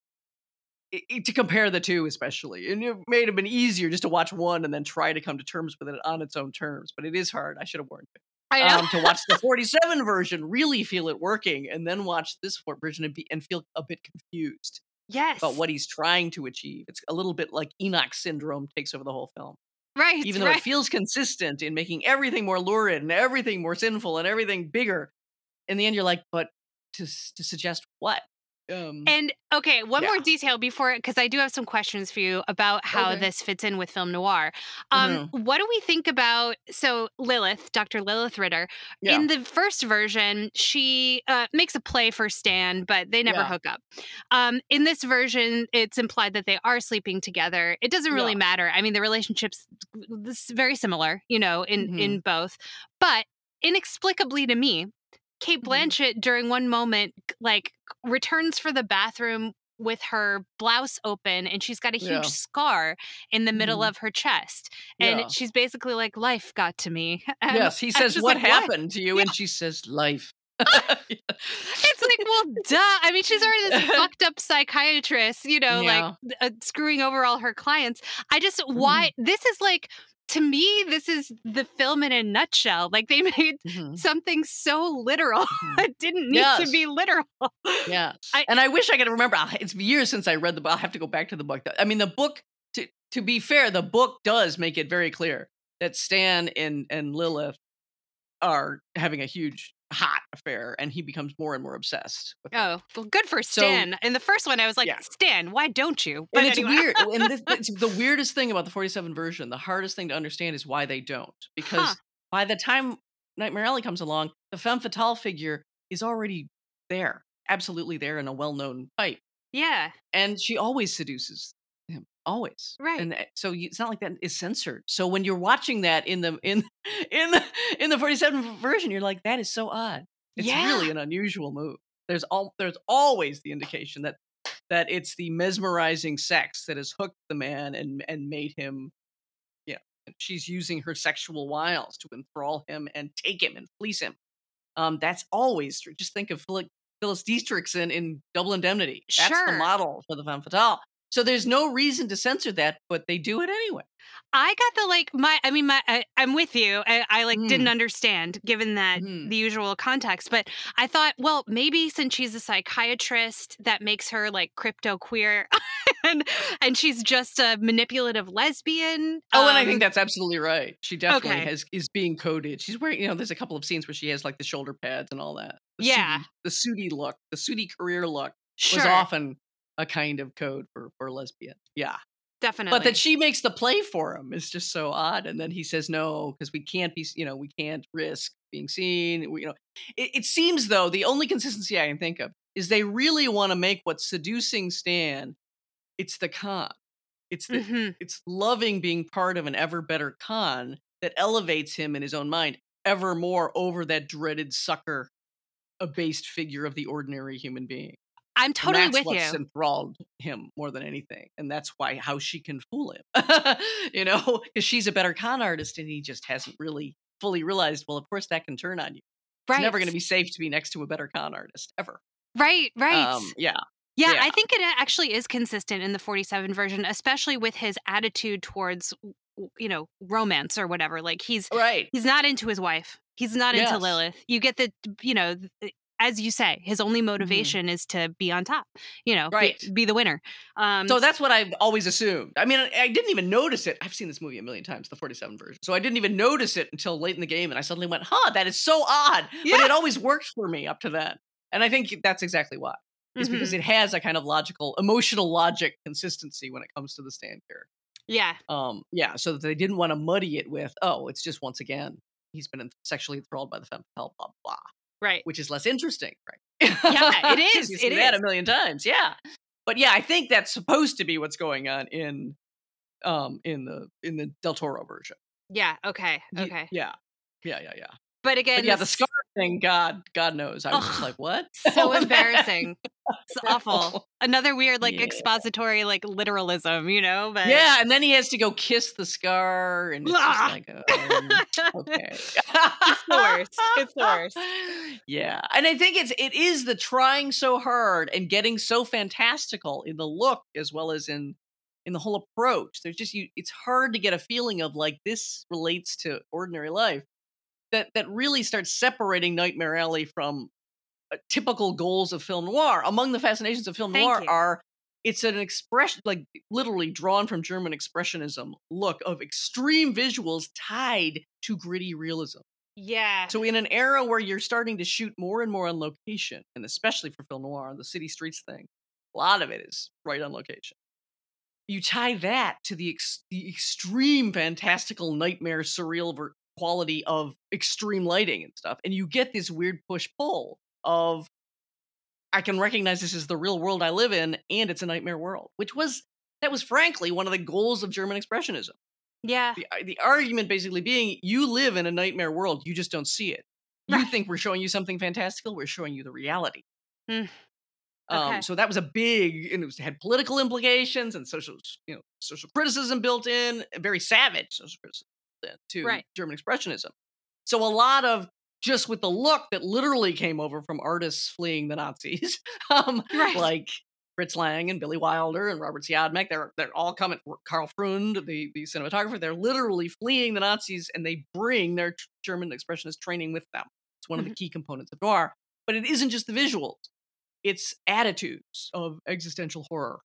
A: to compare the two, especially, and it may have been easier just to watch one and then try to come to terms with it on its own terms. But it is hard. I should have warned you. Um, to watch the 47 version, really feel it working, and then watch this version and, be, and feel a bit confused
B: yes.
A: about what he's trying to achieve. It's a little bit like Enoch syndrome takes over the whole film.
B: right.
A: Even though
B: right.
A: it feels consistent in making everything more lurid and everything more sinful and everything bigger, in the end, you're like, but to, to suggest what? Um,
B: And okay, one more detail before, because I do have some questions for you about how
A: Okay.
B: this fits in with film noir. Um, What do we think about so Lilith, Dr. Lilith Ritter?
A: yeah.
B: In the first version, she uh, makes a play for Stan, but they never
A: Yeah.
B: hook up. Um, in this version, it's implied that they are sleeping together. It doesn't really
A: Yeah.
B: matter. I mean, the relationship's this very similar, you know, in
A: Mhm.
B: in both. But inexplicably to me, Cate
A: Mhm.
B: Blanchett during one moment like returns for the bathroom with her blouse open and she's got a huge
A: Yeah.
B: scar in the middle
A: Mhm.
B: of her chest and
A: Yeah.
B: she's basically like life got to me [LAUGHS] And
A: yes, he says, What
B: like,
A: happened to you? And she says, Life. [LAUGHS] [LAUGHS]
B: it's like well duh i mean she's already this fucked up psychiatrist you know
A: Yeah.
B: like uh, screwing over all her clients i just
A: Mm-hmm.
B: why this is like to me this is the film in a nutshell like they [LAUGHS] made
A: Mhm.
B: something so literal [LAUGHS]
A: Mhm.
B: that didn't need to be literal
A: Yeah.
B: I-
A: and I wish I could remember. It's years since I read the book. I'll have to go back to the book. I mean, the book, to, to be fair, the book does make it very clear that Stan and, and Lilith are having a huge hot affair and he becomes more and more obsessed.
B: Oh, well, good for
A: So-
B: Stan. in the first one, I was like,
A: Yeah.
B: Stan, why don't you? But
A: and it's
B: anyway.
A: weird. And this, [LAUGHS] it's the weirdest thing about the 47 version, the hardest thing to understand is why they don't. Because
B: Huh.
A: by the time Nightmare Alley comes along, the femme fatale figure is already there, absolutely there in a well known type.
B: yeah,
A: and she always seduces always
B: Right.
A: and uh, so you, it's not like that is censored so when you're watching that in the in [LAUGHS] in the in the 47 version you're like that is so odd it's
B: Yeah.
A: really an unusual move there's all there's always the indication that that it's the mesmerizing sex that has hooked the man and and made him you know she's using her sexual wiles to enthrall him and take him and fleece him um that's always true just think of Phyllis Dietrichson in Double Indemnity. That's
B: Sure.
A: the model for the femme fatale. So there's no reason to censor that, but they do it anyway.
B: I got the like my. I mean, my. I, I'm with you. I, I like didn't
A: Mm.
B: understand given that
A: Mhm.
B: the usual context, but I thought, well, maybe since she's a psychiatrist, that makes her like crypto queer, [LAUGHS] and and she's just a manipulative lesbian.
A: Oh, and I
B: Um,
A: think that's absolutely right. She definitely
B: okay.
A: has is being coded. She's wearing, you know, there's a couple of scenes where she has like the shoulder pads and all that. The
B: Yeah.
A: sooty- the sooty look, the sooty career look
B: sure,
A: was often a kind of code for for lesbian. Yeah,
B: definitely.
A: but that she makes the play for him is just so odd. And then he says no because we can't be, you know, we can't risk being seen. We, you know, it, it seems though the only consistency I can think of is they really want to make what seducing Stan. It's the con. It's the
B: Mhm.
A: it's loving being part of an ever better con that elevates him in his own mind ever more over that dreaded sucker, abased figure of the ordinary human being.
B: I'm totally
A: that's
B: with
A: what's
B: you.
A: enthralled him more than anything, and that's why how she can fool him, [LAUGHS] you know, because she's a better con artist, and he just hasn't really fully realized. Well, of course, that can turn on you.
B: Right.
A: It's never going to be safe to be next to a better con artist ever.
B: right. Right.
A: Um, yeah,
B: Yeah,
A: Yeah.
B: I think it actually is consistent in the 47 version, especially with his attitude towards you know, romance or whatever. Like he's
A: right.
B: he's not into his wife. He's not into Lilith. You get the you know, as you say, his only
A: Mm-hmm.
B: motivation is to be on top, you know, be-
A: Right.
B: be, the winner. Um
A: So that's what I've always assumed. I mean, I, I didn't even notice it. I've seen this movie a million times, the 47 version. So I didn't even notice it until late in the game, and I suddenly went, huh, that is so odd. But it always worked for me up to then. And I think that's exactly why. Is
B: mhm.
A: because it has a kind of logical, emotional logic consistency when it comes to the stand character.
B: yeah.
A: Um, yeah, so that they didn't want to muddy it with, oh, it's just once again, he's been sexually enthralled by the femme fatale, blah, blah,
B: Right.
A: which is less interesting, right?
B: Yeah, it [LAUGHS] is,
A: You
B: it
A: that
B: is.
A: a million times, yeah. But yeah, I think that's supposed to be what's going on in um in the in the Del Toro version.
B: Yeah, okay. Okay.
A: Yeah. Yeah, yeah, yeah.
B: But again,
A: But yeah, the scar thing, God, God knows. I was just like, what?
B: so [LAUGHS] embarrassing. It's awful. Another weird, like
A: Yeah.
B: expository, like literalism, you know. But
A: Yeah, and then he has to go kiss the scar, and it's like, um, okay, [LAUGHS]
B: it's the worst. It's the worst. [LAUGHS]
A: Yeah, and I think it's it is the trying so hard and getting so fantastical in the look as well as in in the whole approach. There's just you. It's hard to get a feeling of like this relates to ordinary life. That that really starts separating Nightmare Alley from uh, typical goals of film noir. Among the fascinations of film
B: Thank
A: noir
B: you.
A: are it's an expression like literally drawn from German expressionism look of extreme visuals tied to gritty realism.
B: Yeah.
A: So in an era where you're starting to shoot more and more on location, and especially for film noir, the city streets thing, a lot of it is right on location. You tie that to the ex- the extreme fantastical nightmare surreal ver- quality of extreme lighting and stuff, and you get this weird push pull of I can recognize this is the real world I live in, and it's a nightmare world, which was that was frankly one of the goals of German expressionism
B: yeah.
A: the, the argument basically being you live in a nightmare world you just don't see it you
B: Right.
A: think we're showing you something fantastical we're showing you the reality
B: Mm.
A: um, so that was a big and it was, had political implications and social you know social criticism built in very savage social criticism to
B: Right.
A: german expressionism so a lot of just with the look that literally came over from artists fleeing the nazis [LAUGHS] um,
B: Right.
A: like Fritz Lang and Billy Wilder and Robert Siodmak, they're they're all coming. Karl Freund, the the cinematographer, they're literally fleeing the Nazis, and they bring their t- German expressionist training with them. It's one of the key components of noir. But it isn't just the visuals; it's attitudes of existential horror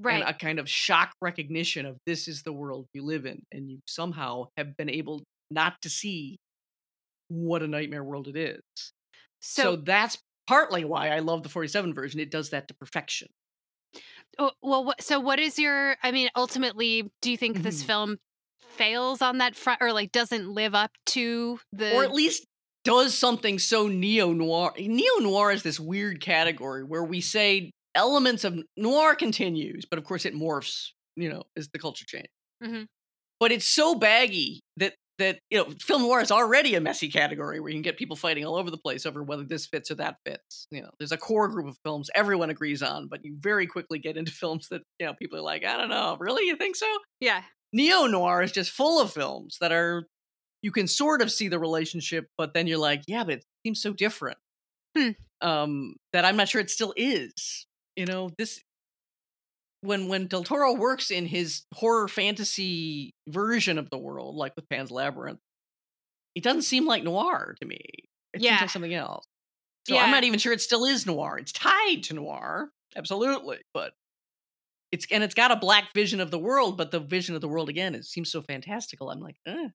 B: Right.
A: and a kind of shock recognition of this is the world you live in, and you somehow have been able not to see what a nightmare world it is. So,
B: so,
A: that's partly why I love the 47 version. It does that to perfection.
B: oh, well, so what is your? I mean, ultimately, do you think this
A: Mhm.
B: film fails on that front, or like doesn't live up to the?
A: or at least does something so neo noir. Neo noir is this weird category where we say elements of noir continues, but of course it morphs, you know, as the culture changes.
B: Mhm.
A: But it's so baggy that that you know, film noir is already a messy category where you can get people fighting all over the place over whether this fits or that fits. You know, there's a core group of films everyone agrees on, but you very quickly get into [LAUGHS] films that you know people are like, I don't know, really, you think so?
B: yeah.
A: neo noir is just full of films that are you can sort of see the relationship, but then you're like, yeah, but it seems so different.
B: Hmm.
A: Um, that I'm not sure it still is. You know, this when when Del Toro works in his horror fantasy version of the world, like with Pan's Labyrinth, it doesn't seem like noir to me. It seems like something else. So
B: Yeah.
A: I'm not even sure it still is noir. It's tied to noir, absolutely, but it's and it's got a black vision of the world, but the vision of the world again, it seems so fantastical. I'm like, eh.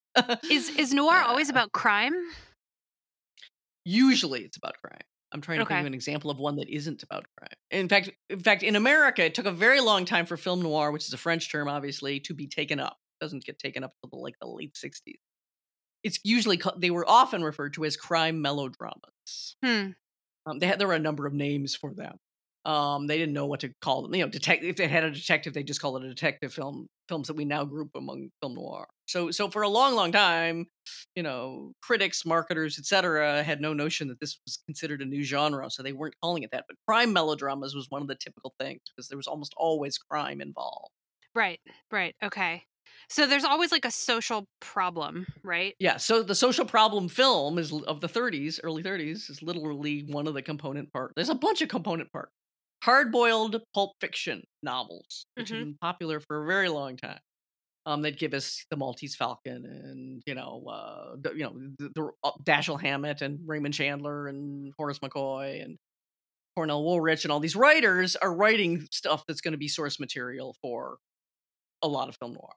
B: Is is [LAUGHS] noir always
A: Uh,
B: about crime?
A: usually it's about crime. I'm trying to think
B: Okay.
A: of an example of one that isn't about crime. In fact, in fact, in America, it took a very long time for film noir, which is a French term, obviously, to be taken up. It doesn't get taken up until like the late '60s. It's usually they were often referred to as crime melodramas.
B: Hmm.
A: Um, they had there were a number of names for them. Um, they didn't know what to call them. You know, detect if they had a detective, they just call it a detective film. Films that we now group among film noir. So, so for a long, long time, you know, critics, marketers, etc., had no notion that this was considered a new genre, so they weren't calling it that. But crime melodramas was one of the typical things because there was almost always crime involved.
B: Right. Right. Okay. So there's always like a social problem, right?
A: Yeah, so the social problem film is of the 30s, early 30s, is literally one of the component part. There's a bunch of component parts. Hard-boiled pulp fiction novels, which have
B: Mhm.
A: been popular for a very long time. Um, they'd give us the Maltese Falcon and you know, uh, the, you know, the, the uh, Dashiell Hammett and Raymond Chandler and Horace McCoy and Cornell Woolrich and all these writers are writing stuff that's going to be source material for a lot of film noir.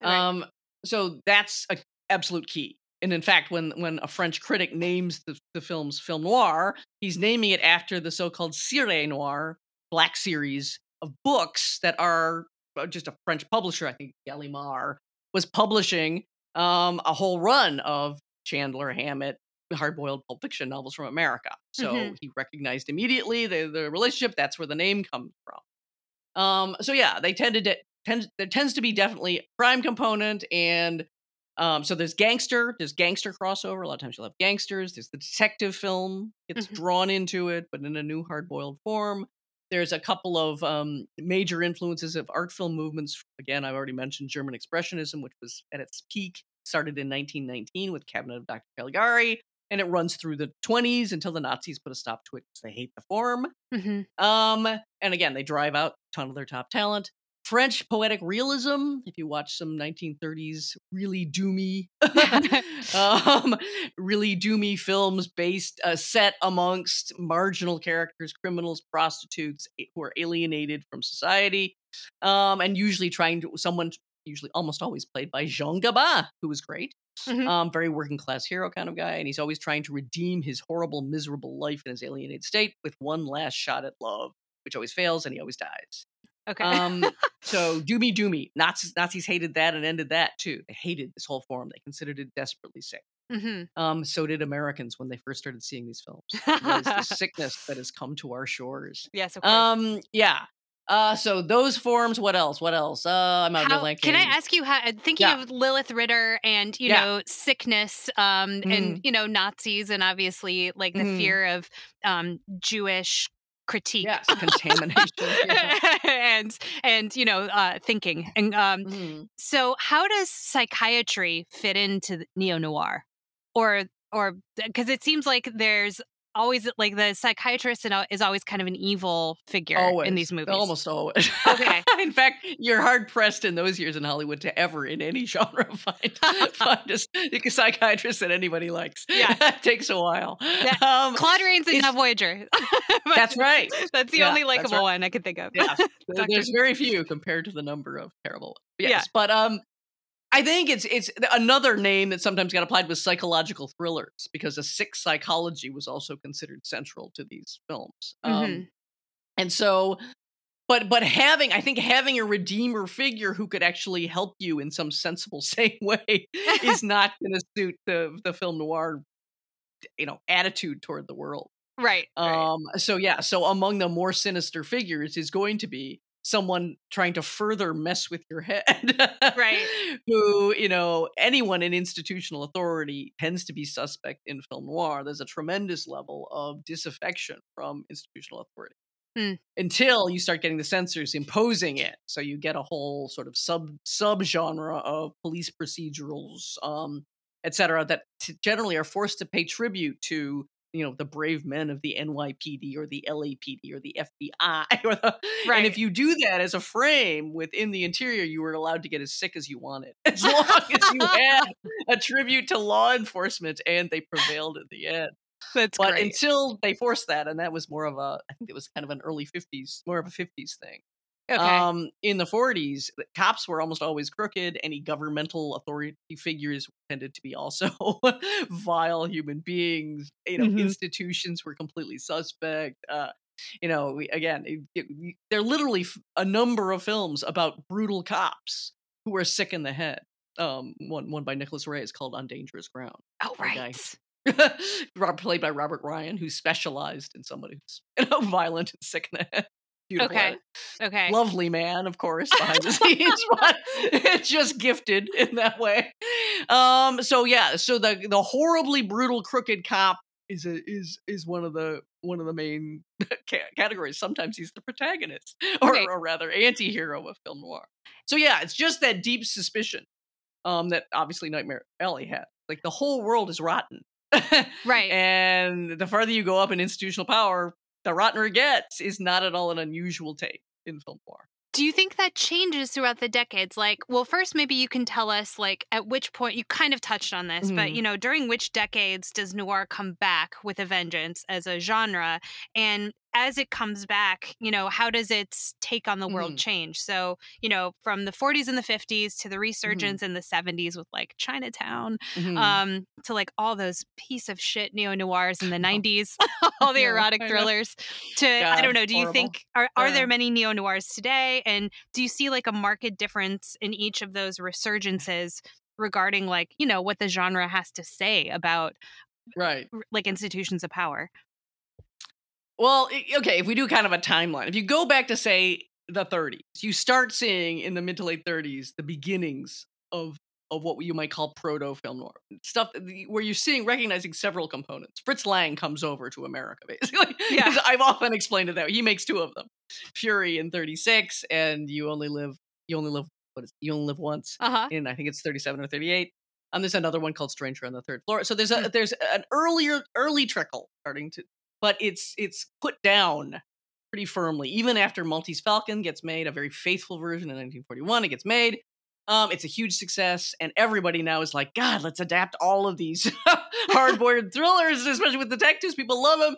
B: Right.
A: Um, so that's a absolute key. And in fact, when when a French critic names the, the film's film noir, he's naming it after the so-called Série Noire black series of books that are uh, just a French publisher, I think Gallimard, was publishing um, a whole run of Chandler Hammett hard-boiled pulp fiction novels from America. So
B: Mhm.
A: he recognized immediately the, the relationship. That's where the name comes from. Um, so yeah, they tended to tend there tends to be definitely a crime component and Um, so there's gangster, there's gangster crossover. A lot of times you'll have gangsters. There's the detective film gets
B: Mhm.
A: drawn into it, but in a new hard boiled form. There's a couple of um, major influences of art film movements. Again, I've already mentioned German Expressionism, which was at its peak, started in 1919 with Cabinet of Dr. Caligari, and it runs through the 20s until the Nazis put a stop to it because they hate the form.
B: Mhm.
A: Um, and again, they drive out a ton of their top talent. French poetic realism. If you watch some 1930s really doomy, [LAUGHS] [LAUGHS] um, really doomy films based uh, set amongst marginal characters, criminals, prostitutes who are alienated from society, um, and usually trying to someone usually almost always played by Jean Gabin, who was great.
B: Mhm.
A: Um, very working class hero kind of guy, and he's always trying to redeem his horrible, miserable life in his alienated state with one last shot at love, which always fails, and he always dies.
B: Okay.
A: Um, so [LAUGHS] doomy doomy. Nazis Nazis hated that and ended that too. They hated this whole form. They considered it desperately sick.
B: Mhm.
A: Um, so did Americans when they first started seeing these films. The [LAUGHS] sickness that has come to our shores?
B: yes, of course.
A: Um, yeah. Uh, so those forms. What else? What else? Uh, I'm out
B: How-
A: blanking.
B: can I ask you how uh, thinking
A: Yeah.
B: of Lilith Ritter and you
A: Yeah.
B: know sickness um
A: Mhm.
B: and you know Nazis and obviously like the
A: Mhm.
B: fear of um Jewish critique
A: Yes, [LAUGHS] contamination. [LAUGHS] yeah.
B: and and you know uh thinking and um
A: Mhm.
B: so how does psychiatry fit into neo noir or or because it seems like there's always like the psychiatrist and, is always kind of an evil figure
A: Always.
B: in these movies
A: Almost always.
B: Okay. [LAUGHS]
A: in fact, you're hard pressed in those years in Hollywood to ever, in any [LAUGHS] genre, find [LAUGHS] find a psychiatrist that anybody likes.
B: Yeah.
A: it takes a while. Um,
B: Claude Rains Now, Voyager.
A: That's right.
B: That's the
A: Yeah,
B: only likable
A: right.
B: one I could think of.
A: Yeah, there's very few compared to the number of terrible. ones. Yes,
B: Yeah.
A: but um, I think it's it's another name that sometimes got applied was psychological thrillers because a sick psychology was also considered central to these films. Um,
B: Mhm.
A: and so but but having i think having a redeemer figure who could actually help you in some sensible [LAUGHS] sane way is [LAUGHS] not going to suit the the film noir you know attitude toward the world
B: right. right.
A: um so yeah so among the more sinister figures is going to be someone trying to further mess with your head
B: Right. [LAUGHS]
A: who you know anyone in institutional authority tends to be suspect in film noir there's a tremendous level of disaffection from institutional authority
B: Hmm.
A: until you start getting the censors imposing it so you get a whole sort of sub sub genre of police procedurals um et cetera that t- generally are forced to pay tribute to you know the brave men of the NYPD or the LAPD or the FBI [LAUGHS] or the, and if you do that as a frame within the interior you were allowed to get as sick as you wanted [LAUGHS] as long as you [LAUGHS] had a tribute to law enforcement and they prevailed at the end.
B: That's
A: but
B: great.
A: until they forced that and that was more of a i think it was kind of an early 50s more of a 50s thing
B: okay.
A: um, in the 40s, cops were almost always crooked. Any governmental authority figures tended to be also [LAUGHS] vile human beings. You know,
B: Mhm.
A: institutions were completely suspect. Uh, you know, we, again, it, it, we- there are literally f- a number of films about brutal cops who are sick in the head. Um, one one by Nicholas Ray is called On Dangerous Ground.
B: oh, right. [LAUGHS]
A: Played by Robert Ryan, who specialized in somebody who's [LAUGHS] you know violent and sick in the head. Beautiful
B: Okay. Okay.
A: lovely man, of course, behind the [LAUGHS] scenes, [LAUGHS] but it's just gifted in that way. Um, so yeah, so the the horribly brutal crooked cop is a is is one of the one of the main [LAUGHS] categories. Sometimes he's the protagonist, or,
B: Okay.
A: or rather, anti-hero of film noir. So yeah, it's just that deep suspicion um, that obviously Nightmare Alley had. Like the whole world is rotten,
B: Right.
A: and the farther you go up in institutional power, the rottener gets is not at all an unusual take in film noir.
B: Do you think that changes throughout the decades? Like, well, first, maybe you can tell us, like, at which point you kind of touched on this, but
A: Mhm.
B: you know, during which decades does noir come back with a vengeance as a genre? And as it comes back, you know, how does its take on the world
A: Mhm.
B: change? So, you know, from the 40s and the 50s to the resurgence in the 70s with like Chinatown,
A: Mhm.
B: um, to like all those piece of shit neo noirs in the [LAUGHS] 90s, [LAUGHS] [LAUGHS] all the erotic thrillers. To I don't know. Do you think are are
A: Yeah.
B: there many neo noirs today? And do you see like a marked difference in each of those resurgences regarding like you know what the genre has to say about
A: right.
B: like institutions of power?
A: Well, okay, if we do kind of a timeline, if you go back to say the 30s, you start seeing in the mid to late 30s the beginnings of of what you might call proto film noir stuff where you're seeing recognizing several components. Fritz Lang comes over to America [LAUGHS] basically.
B: Yeah.
A: I've often explained it that way. He makes two of them, Fury in '36 and You Only Live You Only Live what is You Only Live Once
B: Uh-huh.
A: in I think it's 37 or 38. And there's another one called Stranger on the Third Floor. So there's a
B: Hmm.
A: there's an earlier early trickle starting to, but it's it's put down pretty firmly. Even after Maltese Falcon gets made, a very faithful version in 1941, it gets made. Um, it's a huge success, and everybody now is like, God, let's adapt all of these [LAUGHS] [LAUGHS] hard-boiled thrillers, especially with detectives. People love them,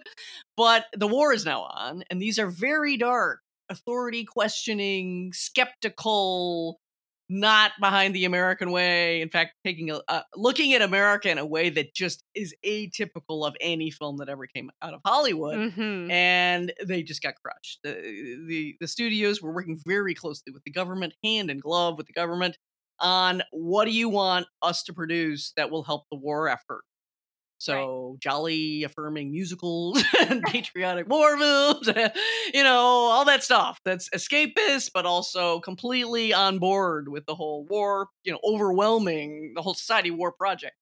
A: but the war is now on, and these are very dark, authority questioning, skeptical, not behind the American way. In fact, taking a uh, looking at America in a way that just is atypical of any film that ever came out of Hollywood.
B: hmm
A: And they just got crushed. The, the the studios were working very closely with the government, hand in glove with the government, on what do you want us to produce that will help the war effort. So jolly, affirming musicals [LAUGHS] and [LAUGHS] patriotic war films, [LAUGHS] you know, all that stuff that's escapist, but also completely on board with the whole war, you know, overwhelming the whole society war project.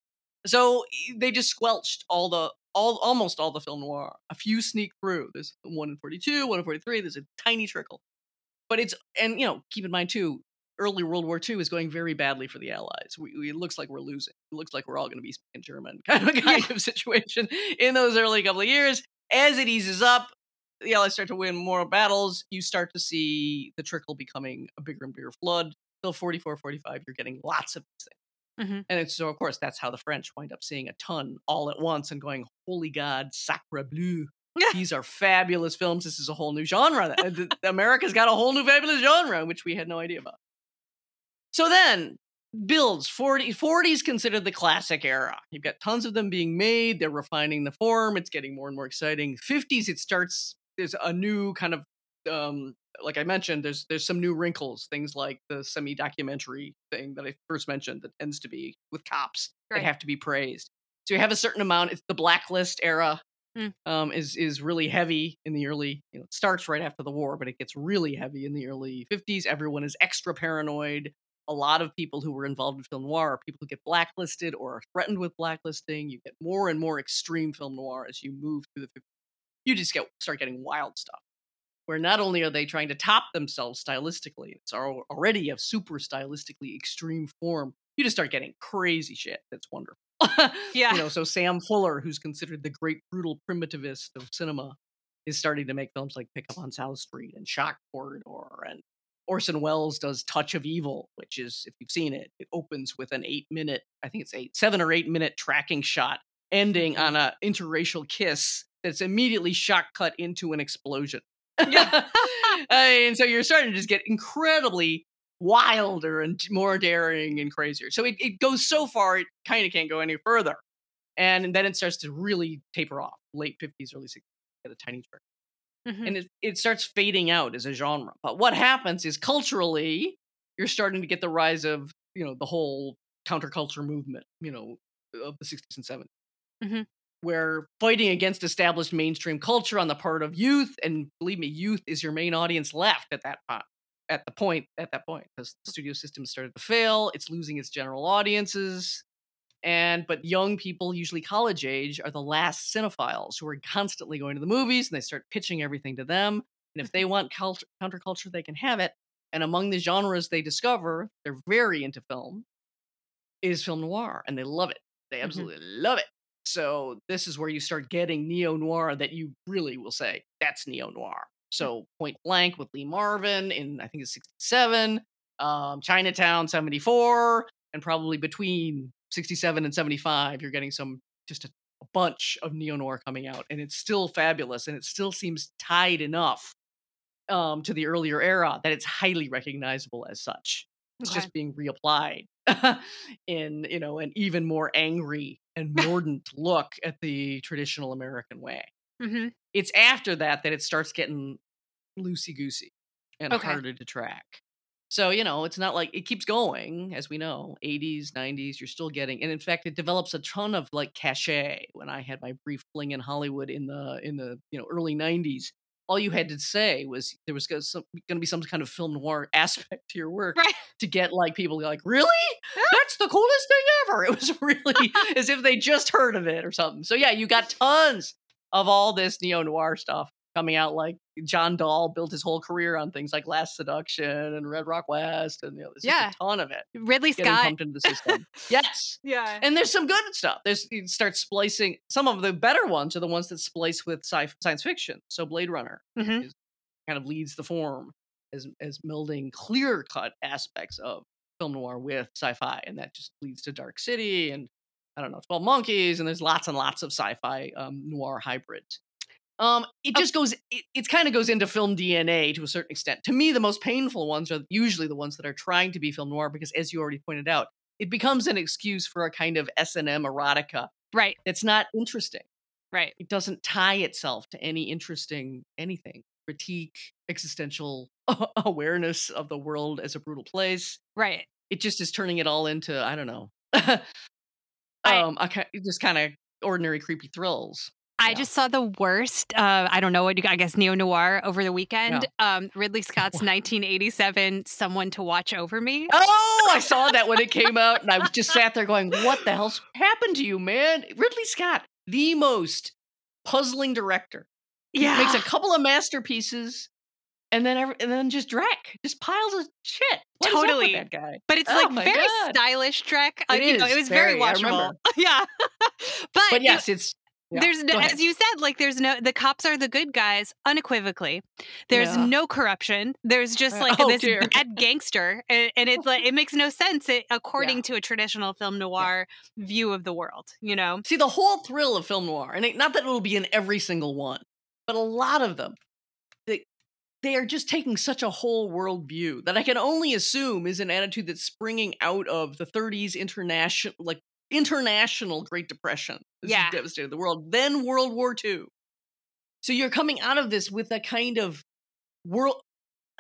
A: So they just squelched all the all almost all the film noir. A few sneak through. There's one in 42, one in 43. There's a tiny trickle, but it's and you know keep in mind too. Early World War II is going very badly for the Allies. We, we, it looks like we're losing. It looks like we're all going to be speaking German, [LAUGHS] kind of kind of situation in those early couple of years. As it eases up, the Allies start to win more battles. You start to see the trickle becoming a bigger and bigger flood. Till 44, 45, you're getting lots of these things.
B: Mhm.
A: And it's, so, of course, that's how the French wind up seeing a ton all at once and going, holy God, sacre bleu. [LAUGHS] These are fabulous films. This is a whole new genre. America's got a whole new fabulous genre, which we had no idea about. So then, builds 40 40s considered the classic era you've got tons of them being made they're refining the form it's getting more and more exciting 50s it starts there's a new kind of um like i mentioned there's there's some new wrinkles things like the semi-documentary thing that i first mentioned that tends to be with cops
B: Right.
A: that have to be praised so you have a certain amount it's the blacklist era
B: Mm.
A: um, is is really heavy in the early you know it starts right after the war but it gets really heavy in the early 50s everyone is extra paranoid a lot of people who were involved in film noir are people who get blacklisted or are threatened with blacklisting. You get more and more extreme film noir as you move through the 50s. You just get start getting wild stuff. Where not only are they trying to top themselves stylistically, it's al- already a super stylistically extreme form. You just start getting crazy shit. That's wonderful. [LAUGHS]
B: Yeah.
A: You know, so Sam Fuller, who's considered the great brutal primitivist of cinema, is starting to make films like Pick Up on South Street and Shock Corridor and Orson Welles does Touch of Evil, which is, if you've seen it, it opens with an eight minute, I think it's eight, seven or eight minute tracking shot ending mm-hmm. on a interracial kiss that's immediately shot cut into an explosion.
B: Yeah. [LAUGHS]
A: and so you're starting to just get incredibly wilder and more daring and crazier. So it, it goes so far, it kind of can't go any further. And then it starts to really taper off. Late 50s, early 60s, get a tiny trick
B: Mhm.
A: and it, it starts fading out as a genre. But what happens is culturally, you're starting to get the rise of you know the whole counterculture movement, you know, of the 60s and 70s,
B: Mhm.
A: where fighting against established mainstream culture on the part of youth, and believe me, youth is your main audience left at that point. At the point, at that point, because the studio system started to fail, it's losing its general audiences and but young people usually college age are the last cinephiles who are constantly going to the movies and they start pitching everything to them and if they want cult- counterculture they can have it and among the genres they discover they're very into film is film noir and they love it. They
B: Mhm.
A: absolutely love it. So this is where you start getting neo noir that you really will say that's neo noir. So point blank with lee marvin in i think it's 67 um, chinatown 74 and probably between 67 and 75 you're getting some just a, a bunch of neo noir coming out and it's still fabulous and it still seems tied enough um, to the earlier era that it's highly recognizable as such it's
B: Okay.
A: just being reapplied [LAUGHS] in you know an even more angry and [LAUGHS] mordant look at the traditional american way
B: Mhm.
A: it's after that that it starts getting loosey goosey and
B: Okay.
A: harder to track. So, you know, it's not like it keeps going, as we know, 80s, 90s, you're still getting, and in fact, it develops a ton of like cachet. When I had my brief fling in Hollywood in the in the you know early 90s, all you had to say was there was going to be some kind of film noir [LAUGHS] aspect to your work
B: Right.
A: to get like people like, really? That's the coolest thing ever. [LAUGHS] It was really [LAUGHS] as if they just heard of it or something. So yeah, you got tons of all this neo noir stuff coming out. Like John Dahl built his whole career on things like Last Seduction and Red Rock West, and you know, there's just
B: Yeah.
A: a ton of it
B: Ridley
A: getting
B: Scott.
A: pumped into the [LAUGHS] system. yes.
B: Yeah.
A: And there's some good stuff. There's you start splicing. Some of the better ones are the ones that splice with sci- science fiction. So Blade Runner
B: Mhm.
A: kind of leads the form as as melding clear cut aspects of film noir with sci-fi, and that just leads to Dark City and I don't know, Twelve Monkeys, and there's lots and lots of sci-fi um, noir hybrids. Um, it just goes. It, it kind of goes into film DNA to a certain extent. To me, the most painful ones are usually the ones that are trying to be film noir because, as you already pointed out, it becomes an excuse for a kind of S and M erotica
B: Right.
A: that's not interesting.
B: Right.
A: It doesn't tie itself to any interesting anything. Critique, existential [LAUGHS] awareness of the world as a brutal place.
B: Right.
A: It just is turning it all into I don't know, [LAUGHS]
B: I-
A: um, a, just kind of ordinary creepy thrills.
B: I
A: Yeah.
B: just saw the worst. Uh, I don't know what you, I guess neo noir over the weekend. Um, Ridley [LAUGHS] Scott's 1987 "Someone to Watch Over Me."
A: Oh, I saw that when it [LAUGHS] came out, and I was just sat there going, "What the hell's happened to you, man?" Ridley Scott, the most puzzling director. He
B: Yeah,
A: makes a couple of masterpieces, and then every, and then just Drek, just piles of shit. What is up with
B: Totally.
A: that guy.
B: but it's
A: Oh
B: like very
A: God.
B: stylish Trek. Uh,
A: It
B: you know, it was very,
A: very,
B: watchable. [LAUGHS] yeah, but,
A: But yes, it's yeah,
B: there's no, as you said, like there's no the cops are the good guys unequivocally. There's
A: Yeah.
B: no corruption. There's just
A: Uh,
B: like
A: oh,
B: this
A: dear.
B: bad gangster, and, and it's like it makes no sense it, according to a traditional film noir view of the world. You know,
A: See, the whole thrill of film noir, and it, not that it will be in every single one, but a lot of them, they, they are just taking such a whole world view that I can only assume is an attitude that's springing out of the 30s international, like international Great Depression. This
B: Yeah.
A: devastated the world. Then World War II. So you're coming out of this with a kind of world,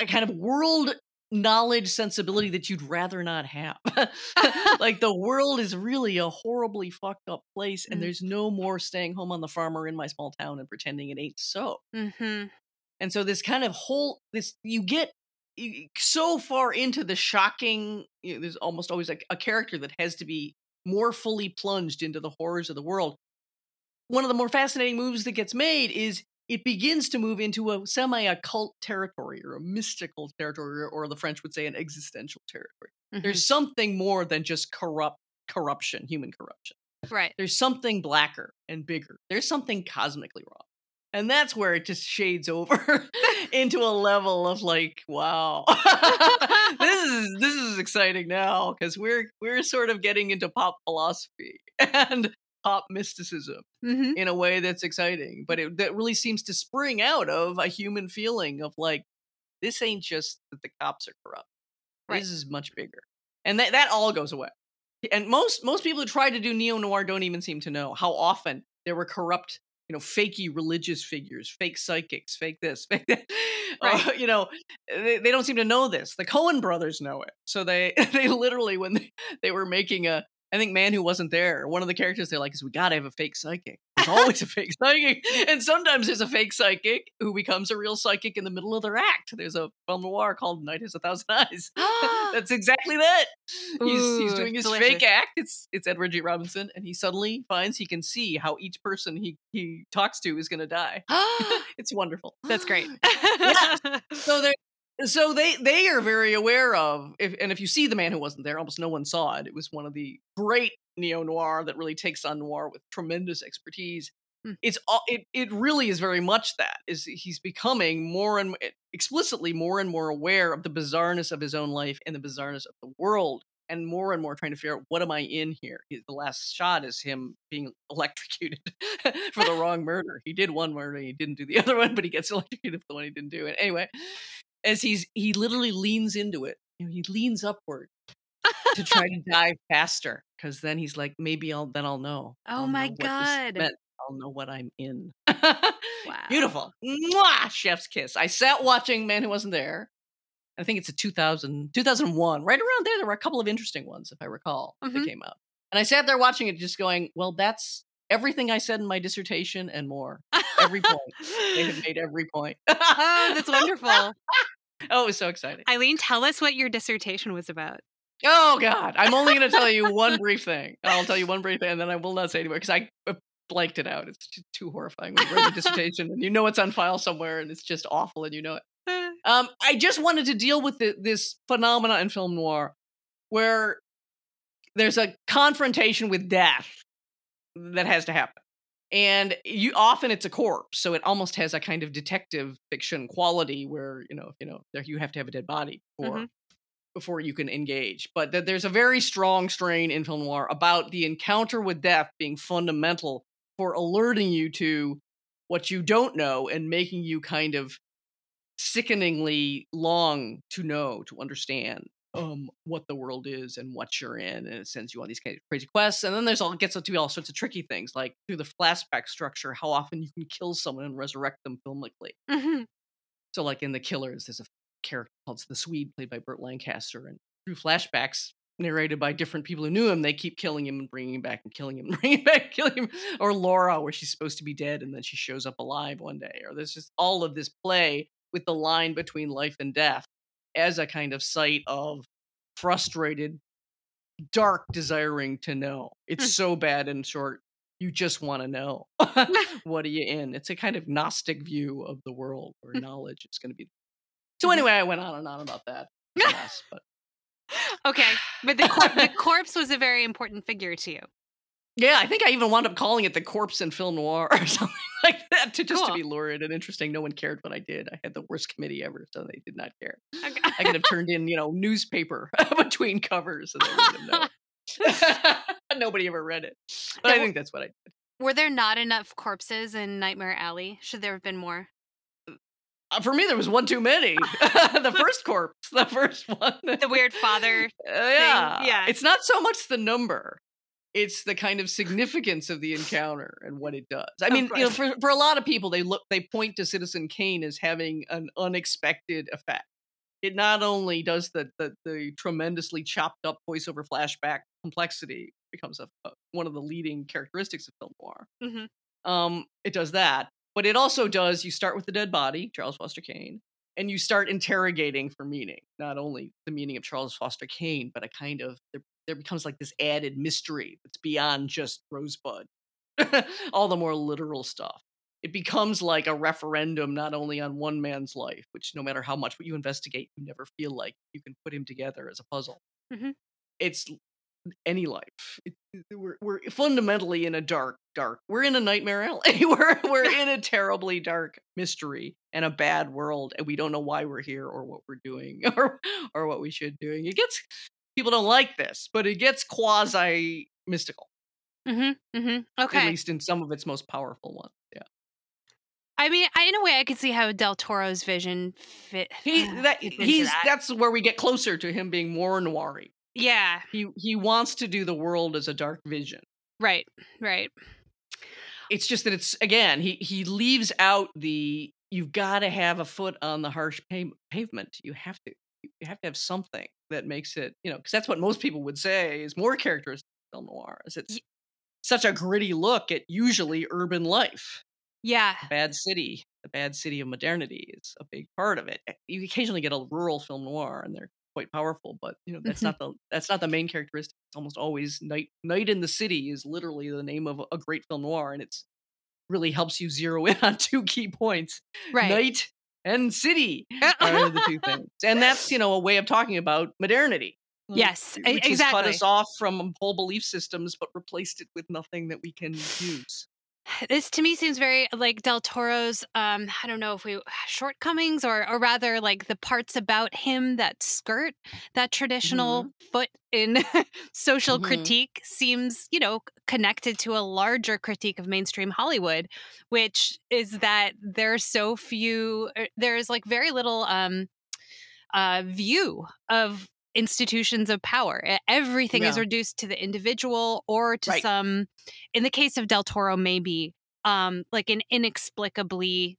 A: a kind of world knowledge sensibility that you'd rather not have. [LAUGHS] like [LAUGHS] the world is really a horribly fucked up place, and
B: Mm.
A: there's no more staying home on the farm or in my small town and pretending it ain't so.
B: hmm
A: And so this kind of whole this you get so far into the shocking. You know, there's almost always like a character that has to be more fully plunged into the horrors of the world. One of the more fascinating moves that gets made is it begins to move into a semi occult territory or a mystical territory, or, the French would say an existential territory.
B: Mm-hmm.
A: There's something more than just corrupt corruption, human corruption.
B: right.
A: There's something blacker and bigger. There's something cosmically wrong. And that's where it just shades over [LAUGHS] into a level of like, wow. [LAUGHS] this is this is exciting now because we're we're sort of getting into pop philosophy [LAUGHS] and pop mysticism
B: hmm
A: in a way that's exciting. But it that really seems to spring out of a human feeling of like, this ain't just that the cops are corrupt.
B: Right.
A: This is much bigger. And that that all goes away. And most most people who try to do neo noir don't even seem to know how often there were corrupt, you know, fakey religious figures, fake psychics, fake this, [LAUGHS] fake that.
B: Right.
A: Uh, you know, they, they don't seem to know this. The Coen brothers know it. So they [LAUGHS] they literally when they, they were making a I think man who wasn't there, one of the characters they're like is we gotta have a fake psychic. There's always a fake psychic. [LAUGHS] And sometimes there's a fake psychic who becomes a real psychic in the middle of their act. There's a film noir called Night Has a Thousand Eyes. [GASPS] That's exactly that. He's he's doing his
B: delicious.
A: fake act. It's it's Edward G. Robinson, and he suddenly finds he can see how each person he he talks to is gonna die. [GASPS] [LAUGHS] It's wonderful.
B: That's great. [GASPS]
A: So [LAUGHS] they so they they are very aware of if and if you see the man who wasn't there, almost no one saw it. It was one of the great neo noir that really takes on noir with tremendous expertise.
B: Hmm.
A: It's all it it really is very much that is he's becoming more and explicitly more and more aware of the bizarreness of his own life and the bizarreness of the world and more and more trying to figure out what am I in here. The last shot is him being [LAUGHS] electrocuted for the [LAUGHS] wrong murder. He did one murder, he didn't do the [LAUGHS] other one, but he gets electrocuted for the one he didn't do. And anyway, as he's he literally leans into it, you know, he leans upward to try to dive faster because then he's like, maybe I'll then I'll know.
B: Oh
A: I'll
B: my
A: know
B: God.
A: I'll know what I'm in. [LAUGHS]
B: Wow.
A: Beautiful. Mwah! Chef's kiss. I sat watching Man Who Wasn't There. I think it's a 2000, 2001, right around there. There were a couple of interesting ones, if I recall,
B: Mhm.
A: that came out. And I sat there watching it just going, well, that's everything I said in my dissertation and more. Every point. they have made every point.
B: oh, [LAUGHS] that's wonderful. [LAUGHS]
A: oh, it was so exciting.
B: Eileen, tell us what your dissertation was about.
A: Oh God, I'm only going to tell you one brief thing. I'll tell you one brief thing, and then I will not say anymore because I uh, blanked it out. It's too horrifying you write a dissertation and you know it's on file somewhere, and it's just awful, and you know it. [LAUGHS] Um, I just wanted to deal with the, this phenomena in film noir where there's a confrontation with death that has to happen and you often it's a corpse so it almost has a kind of detective fiction quality where you know you know there you have to have a dead body before mm-hmm. before you can engage but th- there's a very strong strain in film noir about the encounter with death being fundamental for alerting you to what you don't know and making you kind of sickeningly long to know to understand um what the world is and what you're in and it sends you on these kind of crazy quests and then there's all gets to be all sorts of tricky things like through the flashback structure how often you can kill someone and resurrect them filmically mm-hmm. so like in the killers there's a character called the swede played by burt lancaster and through flashbacks narrated by different people who knew him they keep killing him and bringing him back and killing him and [LAUGHS] bringing him back killing him or laura where she's supposed to be dead and then she shows up alive one day or there's just all of this play with the line between life and death as a kind of site of frustrated, dark desiring to know. It's hmm. so bad in short, you just want to know. [LAUGHS] [LAUGHS] what are you in? It's a kind of Gnostic view of the world where knowledge is going to be. So mm-hmm. anyway, I went on and on about that. Yes, but
B: okay, but the, cor- the [LAUGHS] corpse was a very important figure to you.
A: Yeah, I think I even wound up calling it the corpse in film noir or [LAUGHS] something like that to just cool. to be lurid and interesting. No one cared what I did. I had the worst committee ever, so they did not care. Okay. I could have turned in, you know, newspaper [LAUGHS] between covers and they would know. Nobody ever read it. But there I think that's what I did.
B: Were there not enough corpses in Nightmare Alley? Should there have been more?
A: Uh, for me, there was one too many. [LAUGHS] the first corpse, the first one. [LAUGHS]
B: The weird father. [LAUGHS]
A: Uh, yeah. Thing. Yeah. It's not so much the number it's the kind of significance of the encounter and what it does. I mean, you know, for, for a lot of people, they look they point to Citizen Kane as having an unexpected effect. It not only does the the, the tremendously chopped up voiceover flashback complexity becomes a, a, one of the leading characteristics of film noir. Mm-hmm. Um, it does that, but it also does. You start with the dead body, Charles Foster Kane, and you start interrogating for meaning. Not only the meaning of Charles Foster Kane, but a kind of there, there becomes like this added mystery that's beyond just Rosebud, [LAUGHS] all the more literal stuff. It becomes like a referendum not only on one man's life, which no matter how much what you investigate, you never feel like you can put him together as a puzzle. Mm-hmm. It's any life. It, we're, we're fundamentally in a dark, dark. We're in a nightmare alley. [LAUGHS] we're we're in a terribly dark mystery and a bad world, and we don't know why we're here or what we're doing [LAUGHS] or or what we should doing. It gets people don't like this, but it gets quasi mystical.
B: Mm-hmm, mm-hmm. Okay.
A: At least in some of its most powerful ones. Yeah.
B: I mean, I, in a way, I could see how Del Toro's vision fit.
A: He [SIGHS] that he's that. that's where we get closer to him being more noir.
B: Yeah.
A: He he wants to do the world as a dark vision.
B: Right. Right.
A: It's just that it's again he he leaves out the you've got to have a foot on the harsh pavement. You have to you have to have something that makes it, you know, because that's what most people would say is more characteristic of film noir. Is it's such a gritty look at usually urban life.
B: Yeah,
A: the bad city, the bad city of modernity is a big part of it. You occasionally get a rural film noir, and they're quite powerful, but you know that's mm-hmm. not the that's not the main characteristic. It's almost always night. Night in the city is literally the name of a great film noir, and it's really helps you zero [LAUGHS] in on two key points.
B: Right.
A: Night and city are the two [LAUGHS] things. And that's, you know, a way of talking about modernity.
B: Yes,
A: which
B: exactly.
A: Has cut us off from whole belief systems, but replaced it with nothing that we can use. [SIGHS]
B: This to me seems very like Del Toro's. Um, I don't know if we [SIGHS] shortcomings or, or rather like the parts about him that skirt that traditional mm-hmm. foot in [LAUGHS] social mm-hmm. critique seems, you know, connected to a larger critique of mainstream Hollywood, which is that there's so few. Er, there's like very little um, uh, view of institutions of power. Everything yeah. is reduced to the individual or to right. some, in the case of Del Toro, maybe um, like an inexplicably,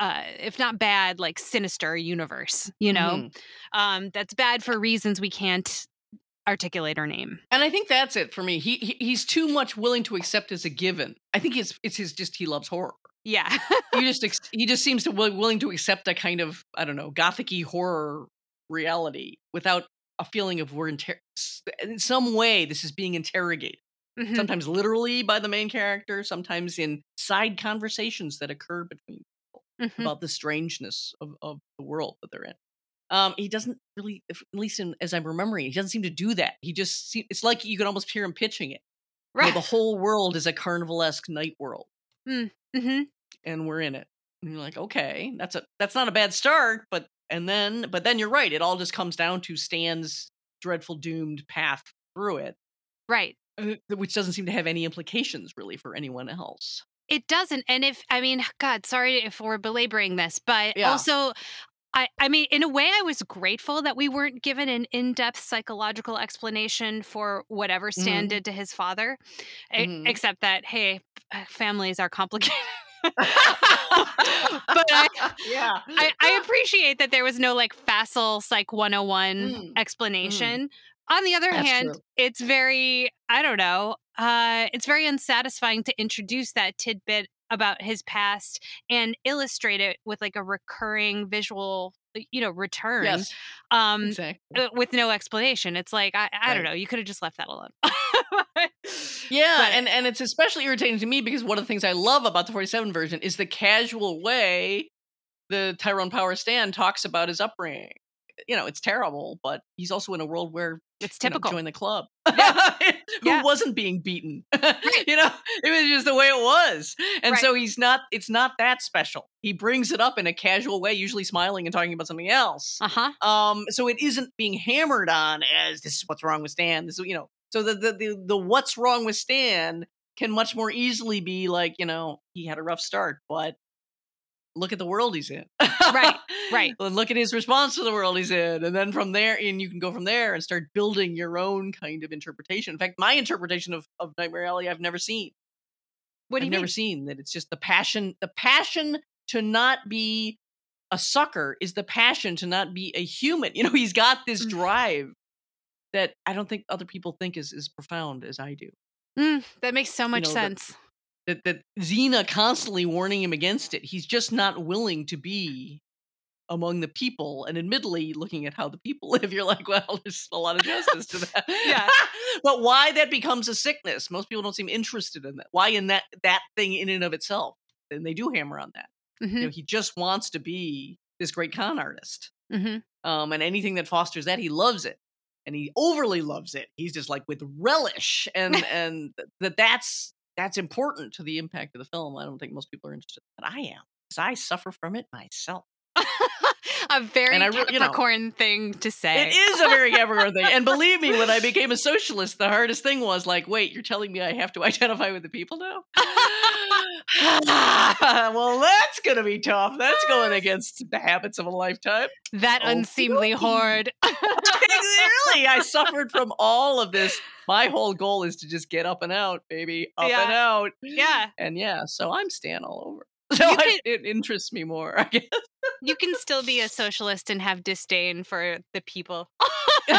B: uh, if not bad, like sinister universe, you know, mm. um, that's bad for reasons we can't articulate her name.
A: And I think that's it for me. He, he he's too much willing to accept as a given. I think it's it's his just he loves horror.
B: Yeah.
A: he just [LAUGHS] ex- he just seems to wi- willing to accept a kind of I don't know gothicy horror reality without a feeling of we're inter- in some way this is being interrogated.
B: Mhm.
A: Sometimes literally by the main character, sometimes in side conversations that occur between
B: Mhm.
A: about the strangeness of, of the world that they're in. Um, he doesn't really, if, at least in, as I'm remembering, he doesn't seem to do that. He just, see, it's like you can almost hear him pitching it. You know,
B: Right.
A: the whole world is a carnivalesque night world,
B: Mhm.
A: and we're in it. And you're like, okay, that's a that's not a bad start, but and then but then you're right. It all just comes down to Stan's dreadful doomed path through it,
B: Right.
A: uh, which doesn't seem to have any implications really for anyone else.
B: It doesn't. And if I mean, God, sorry if we're belaboring this, but
A: Yeah.
B: also I, I mean, in a way, I was grateful that we weren't given an in-depth psychological explanation for whatever Stan
A: Mhm.
B: did to his father,
A: Mhm.
B: except that hey, families are complicated. [LAUGHS]
A: but
B: I- [LAUGHS]
A: yeah,
B: I, I appreciate that there was no like facile psych 101
A: Mm,
B: explanation. On the other
A: That's
B: hand,
A: true.
B: it's very, I don't know, uh, it's very unsatisfying to introduce that tidbit about his past and illustrate it with like a recurring visual, you know, return
A: yes,
B: um,
A: exactly.
B: uh, with no explanation. It's like, I, I don't know, you could have just left that alone. [LAUGHS]
A: Yeah,
B: But-
A: and and it's especially irritating to me because one of the things I love about the 47 version is the casual way the Tyrone Power Stan talks about his upbringing. You know, it's terrible, but he's also in a world where
B: it's
A: you know,
B: typical.
A: join the club. [LAUGHS] Who
B: Yeah.
A: wasn't being beaten? [LAUGHS] you know, it was just the way it was. And
B: Right.
A: so he's not it's not that special. He brings it up in a casual way, usually smiling and talking about something else.
B: uh huh.
A: Um, so it isn't being hammered on as this is what's wrong with Stan. This is you know, so the the the, the what's wrong with Stan can much more easily be like, you know, he had a rough start, but look at the world he's in.
B: Right, right.
A: And [LAUGHS] look at his response to the world he's in. And then from there, and you can go from there and start building your own kind of interpretation. In fact, my interpretation of, of Nightmare Alley I've never seen.
B: What do
A: I've
B: you
A: never
B: mean?
A: seen that it's just the passion the passion to not be a sucker is the passion to not be a human [LAUGHS] you know he's got this
B: Mm.
A: drive that i don't think other people think is as profound as i do
B: Mm, that makes so much
A: know, the-
B: sense.
A: That that Zena constantly warning him against it. He's just not willing to be among the people. And admittedly looking at how the people [LAUGHS] live you're like well there's a lot of justice to that. [LAUGHS]
B: Yeah. [LAUGHS]
A: but why that becomes a sickness? Most people don't seem interested in that. Why in that that thing in and of itself? And they do hammer on that.
B: Hmm
A: you know he just wants to be this great con artist.
B: Hmm
A: um and anything that fosters that he loves it. And he overly loves it. He's just like with relish. And and that that's that's important to the impact of the film i don't think most people are interested but i am because i suffer from it myself [LAUGHS]
B: a very
A: And I re- you know,
B: thing to say.
A: it is a very Capricorn thing. And believe me when i became a socialist the hardest thing was like wait you're telling me i have to [LAUGHS] identify with the people now? [LAUGHS] Well that's gonna be tough. That's going against the habits of a lifetime.
B: That
A: Okey
B: unseemly
A: dokey.
B: horde.
A: really i suffered from all of this. My whole goal is to just get up and out baby. Up and out.
B: Yeah,
A: and yeah so i'm stan all over [LAUGHS] so
B: You
A: I, it interests me more i guess
B: you can still be a socialist and have disdain for the people. [LAUGHS] [LAUGHS]
A: no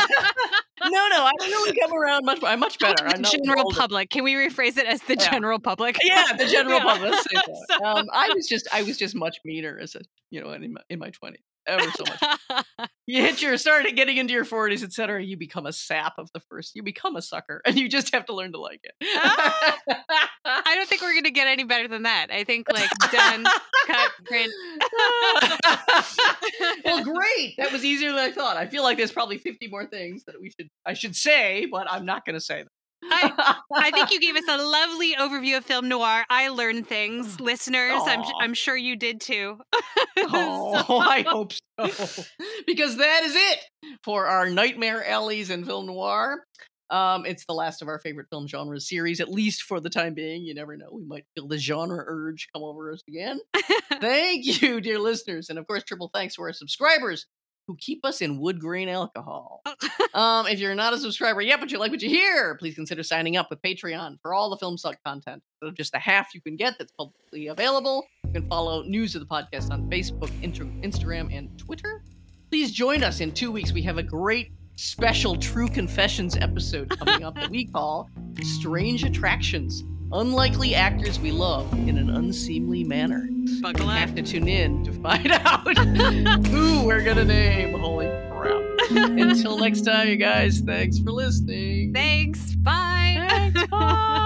A: no i don't really come around much i'm much better
B: the
A: i'm
B: general public. Can we rephrase it as the
A: Yeah.
B: general public?
A: yeah the general
B: Yeah.
A: public let's say that.
B: So-
A: um, i was just i was just much meaner as a you know in my, in my 20s ever so much. [LAUGHS] You hit your start getting into your 40s etc you become a sap of the first you become a sucker and you just have to learn to like it. Ah! [LAUGHS]
B: I don't think we're gonna get any better than that. I think like done, cut, print. [LAUGHS]
A: well great! That was easier than i thought. I feel like there's probably 50 more things that we should i should say but i'm not going to say them
B: I think [LAUGHS] you gave us a lovely overview of film noir. I learned things, listeners. I'm I'm sure you did too. [LAUGHS]
A: Oh, [LAUGHS] I hope so. because that is it for our Nightmare Alleys and Film Noir. Um, it's the last of our favorite film genre series, at least for the time being. You never know. We might feel the genre urge come over us again. Thank you, dear listeners. And of course, triple thanks to our subscribers who keep us in wood grain alcohol. um, if you're not a [LAUGHS] subscriber yet, but you like what you hear, please consider signing up with Patreon for all the Film Suck content. So just the half you can get that's publicly available. You can follow news of the podcast on Facebook, Inter- Instagram, and Twitter. Please join us in two weeks. We have a great special True Confessions episode coming up that we call Strange Attractions unlikely actors we love in an unseemly manner.
B: Buckle
A: you
B: up.
A: have to tune in to find [LAUGHS] out who we're going to name. Holy crap. [LAUGHS] Until next time, you guys, thanks for listening.
B: Thanks. Bye. Thanks, bye. [LAUGHS]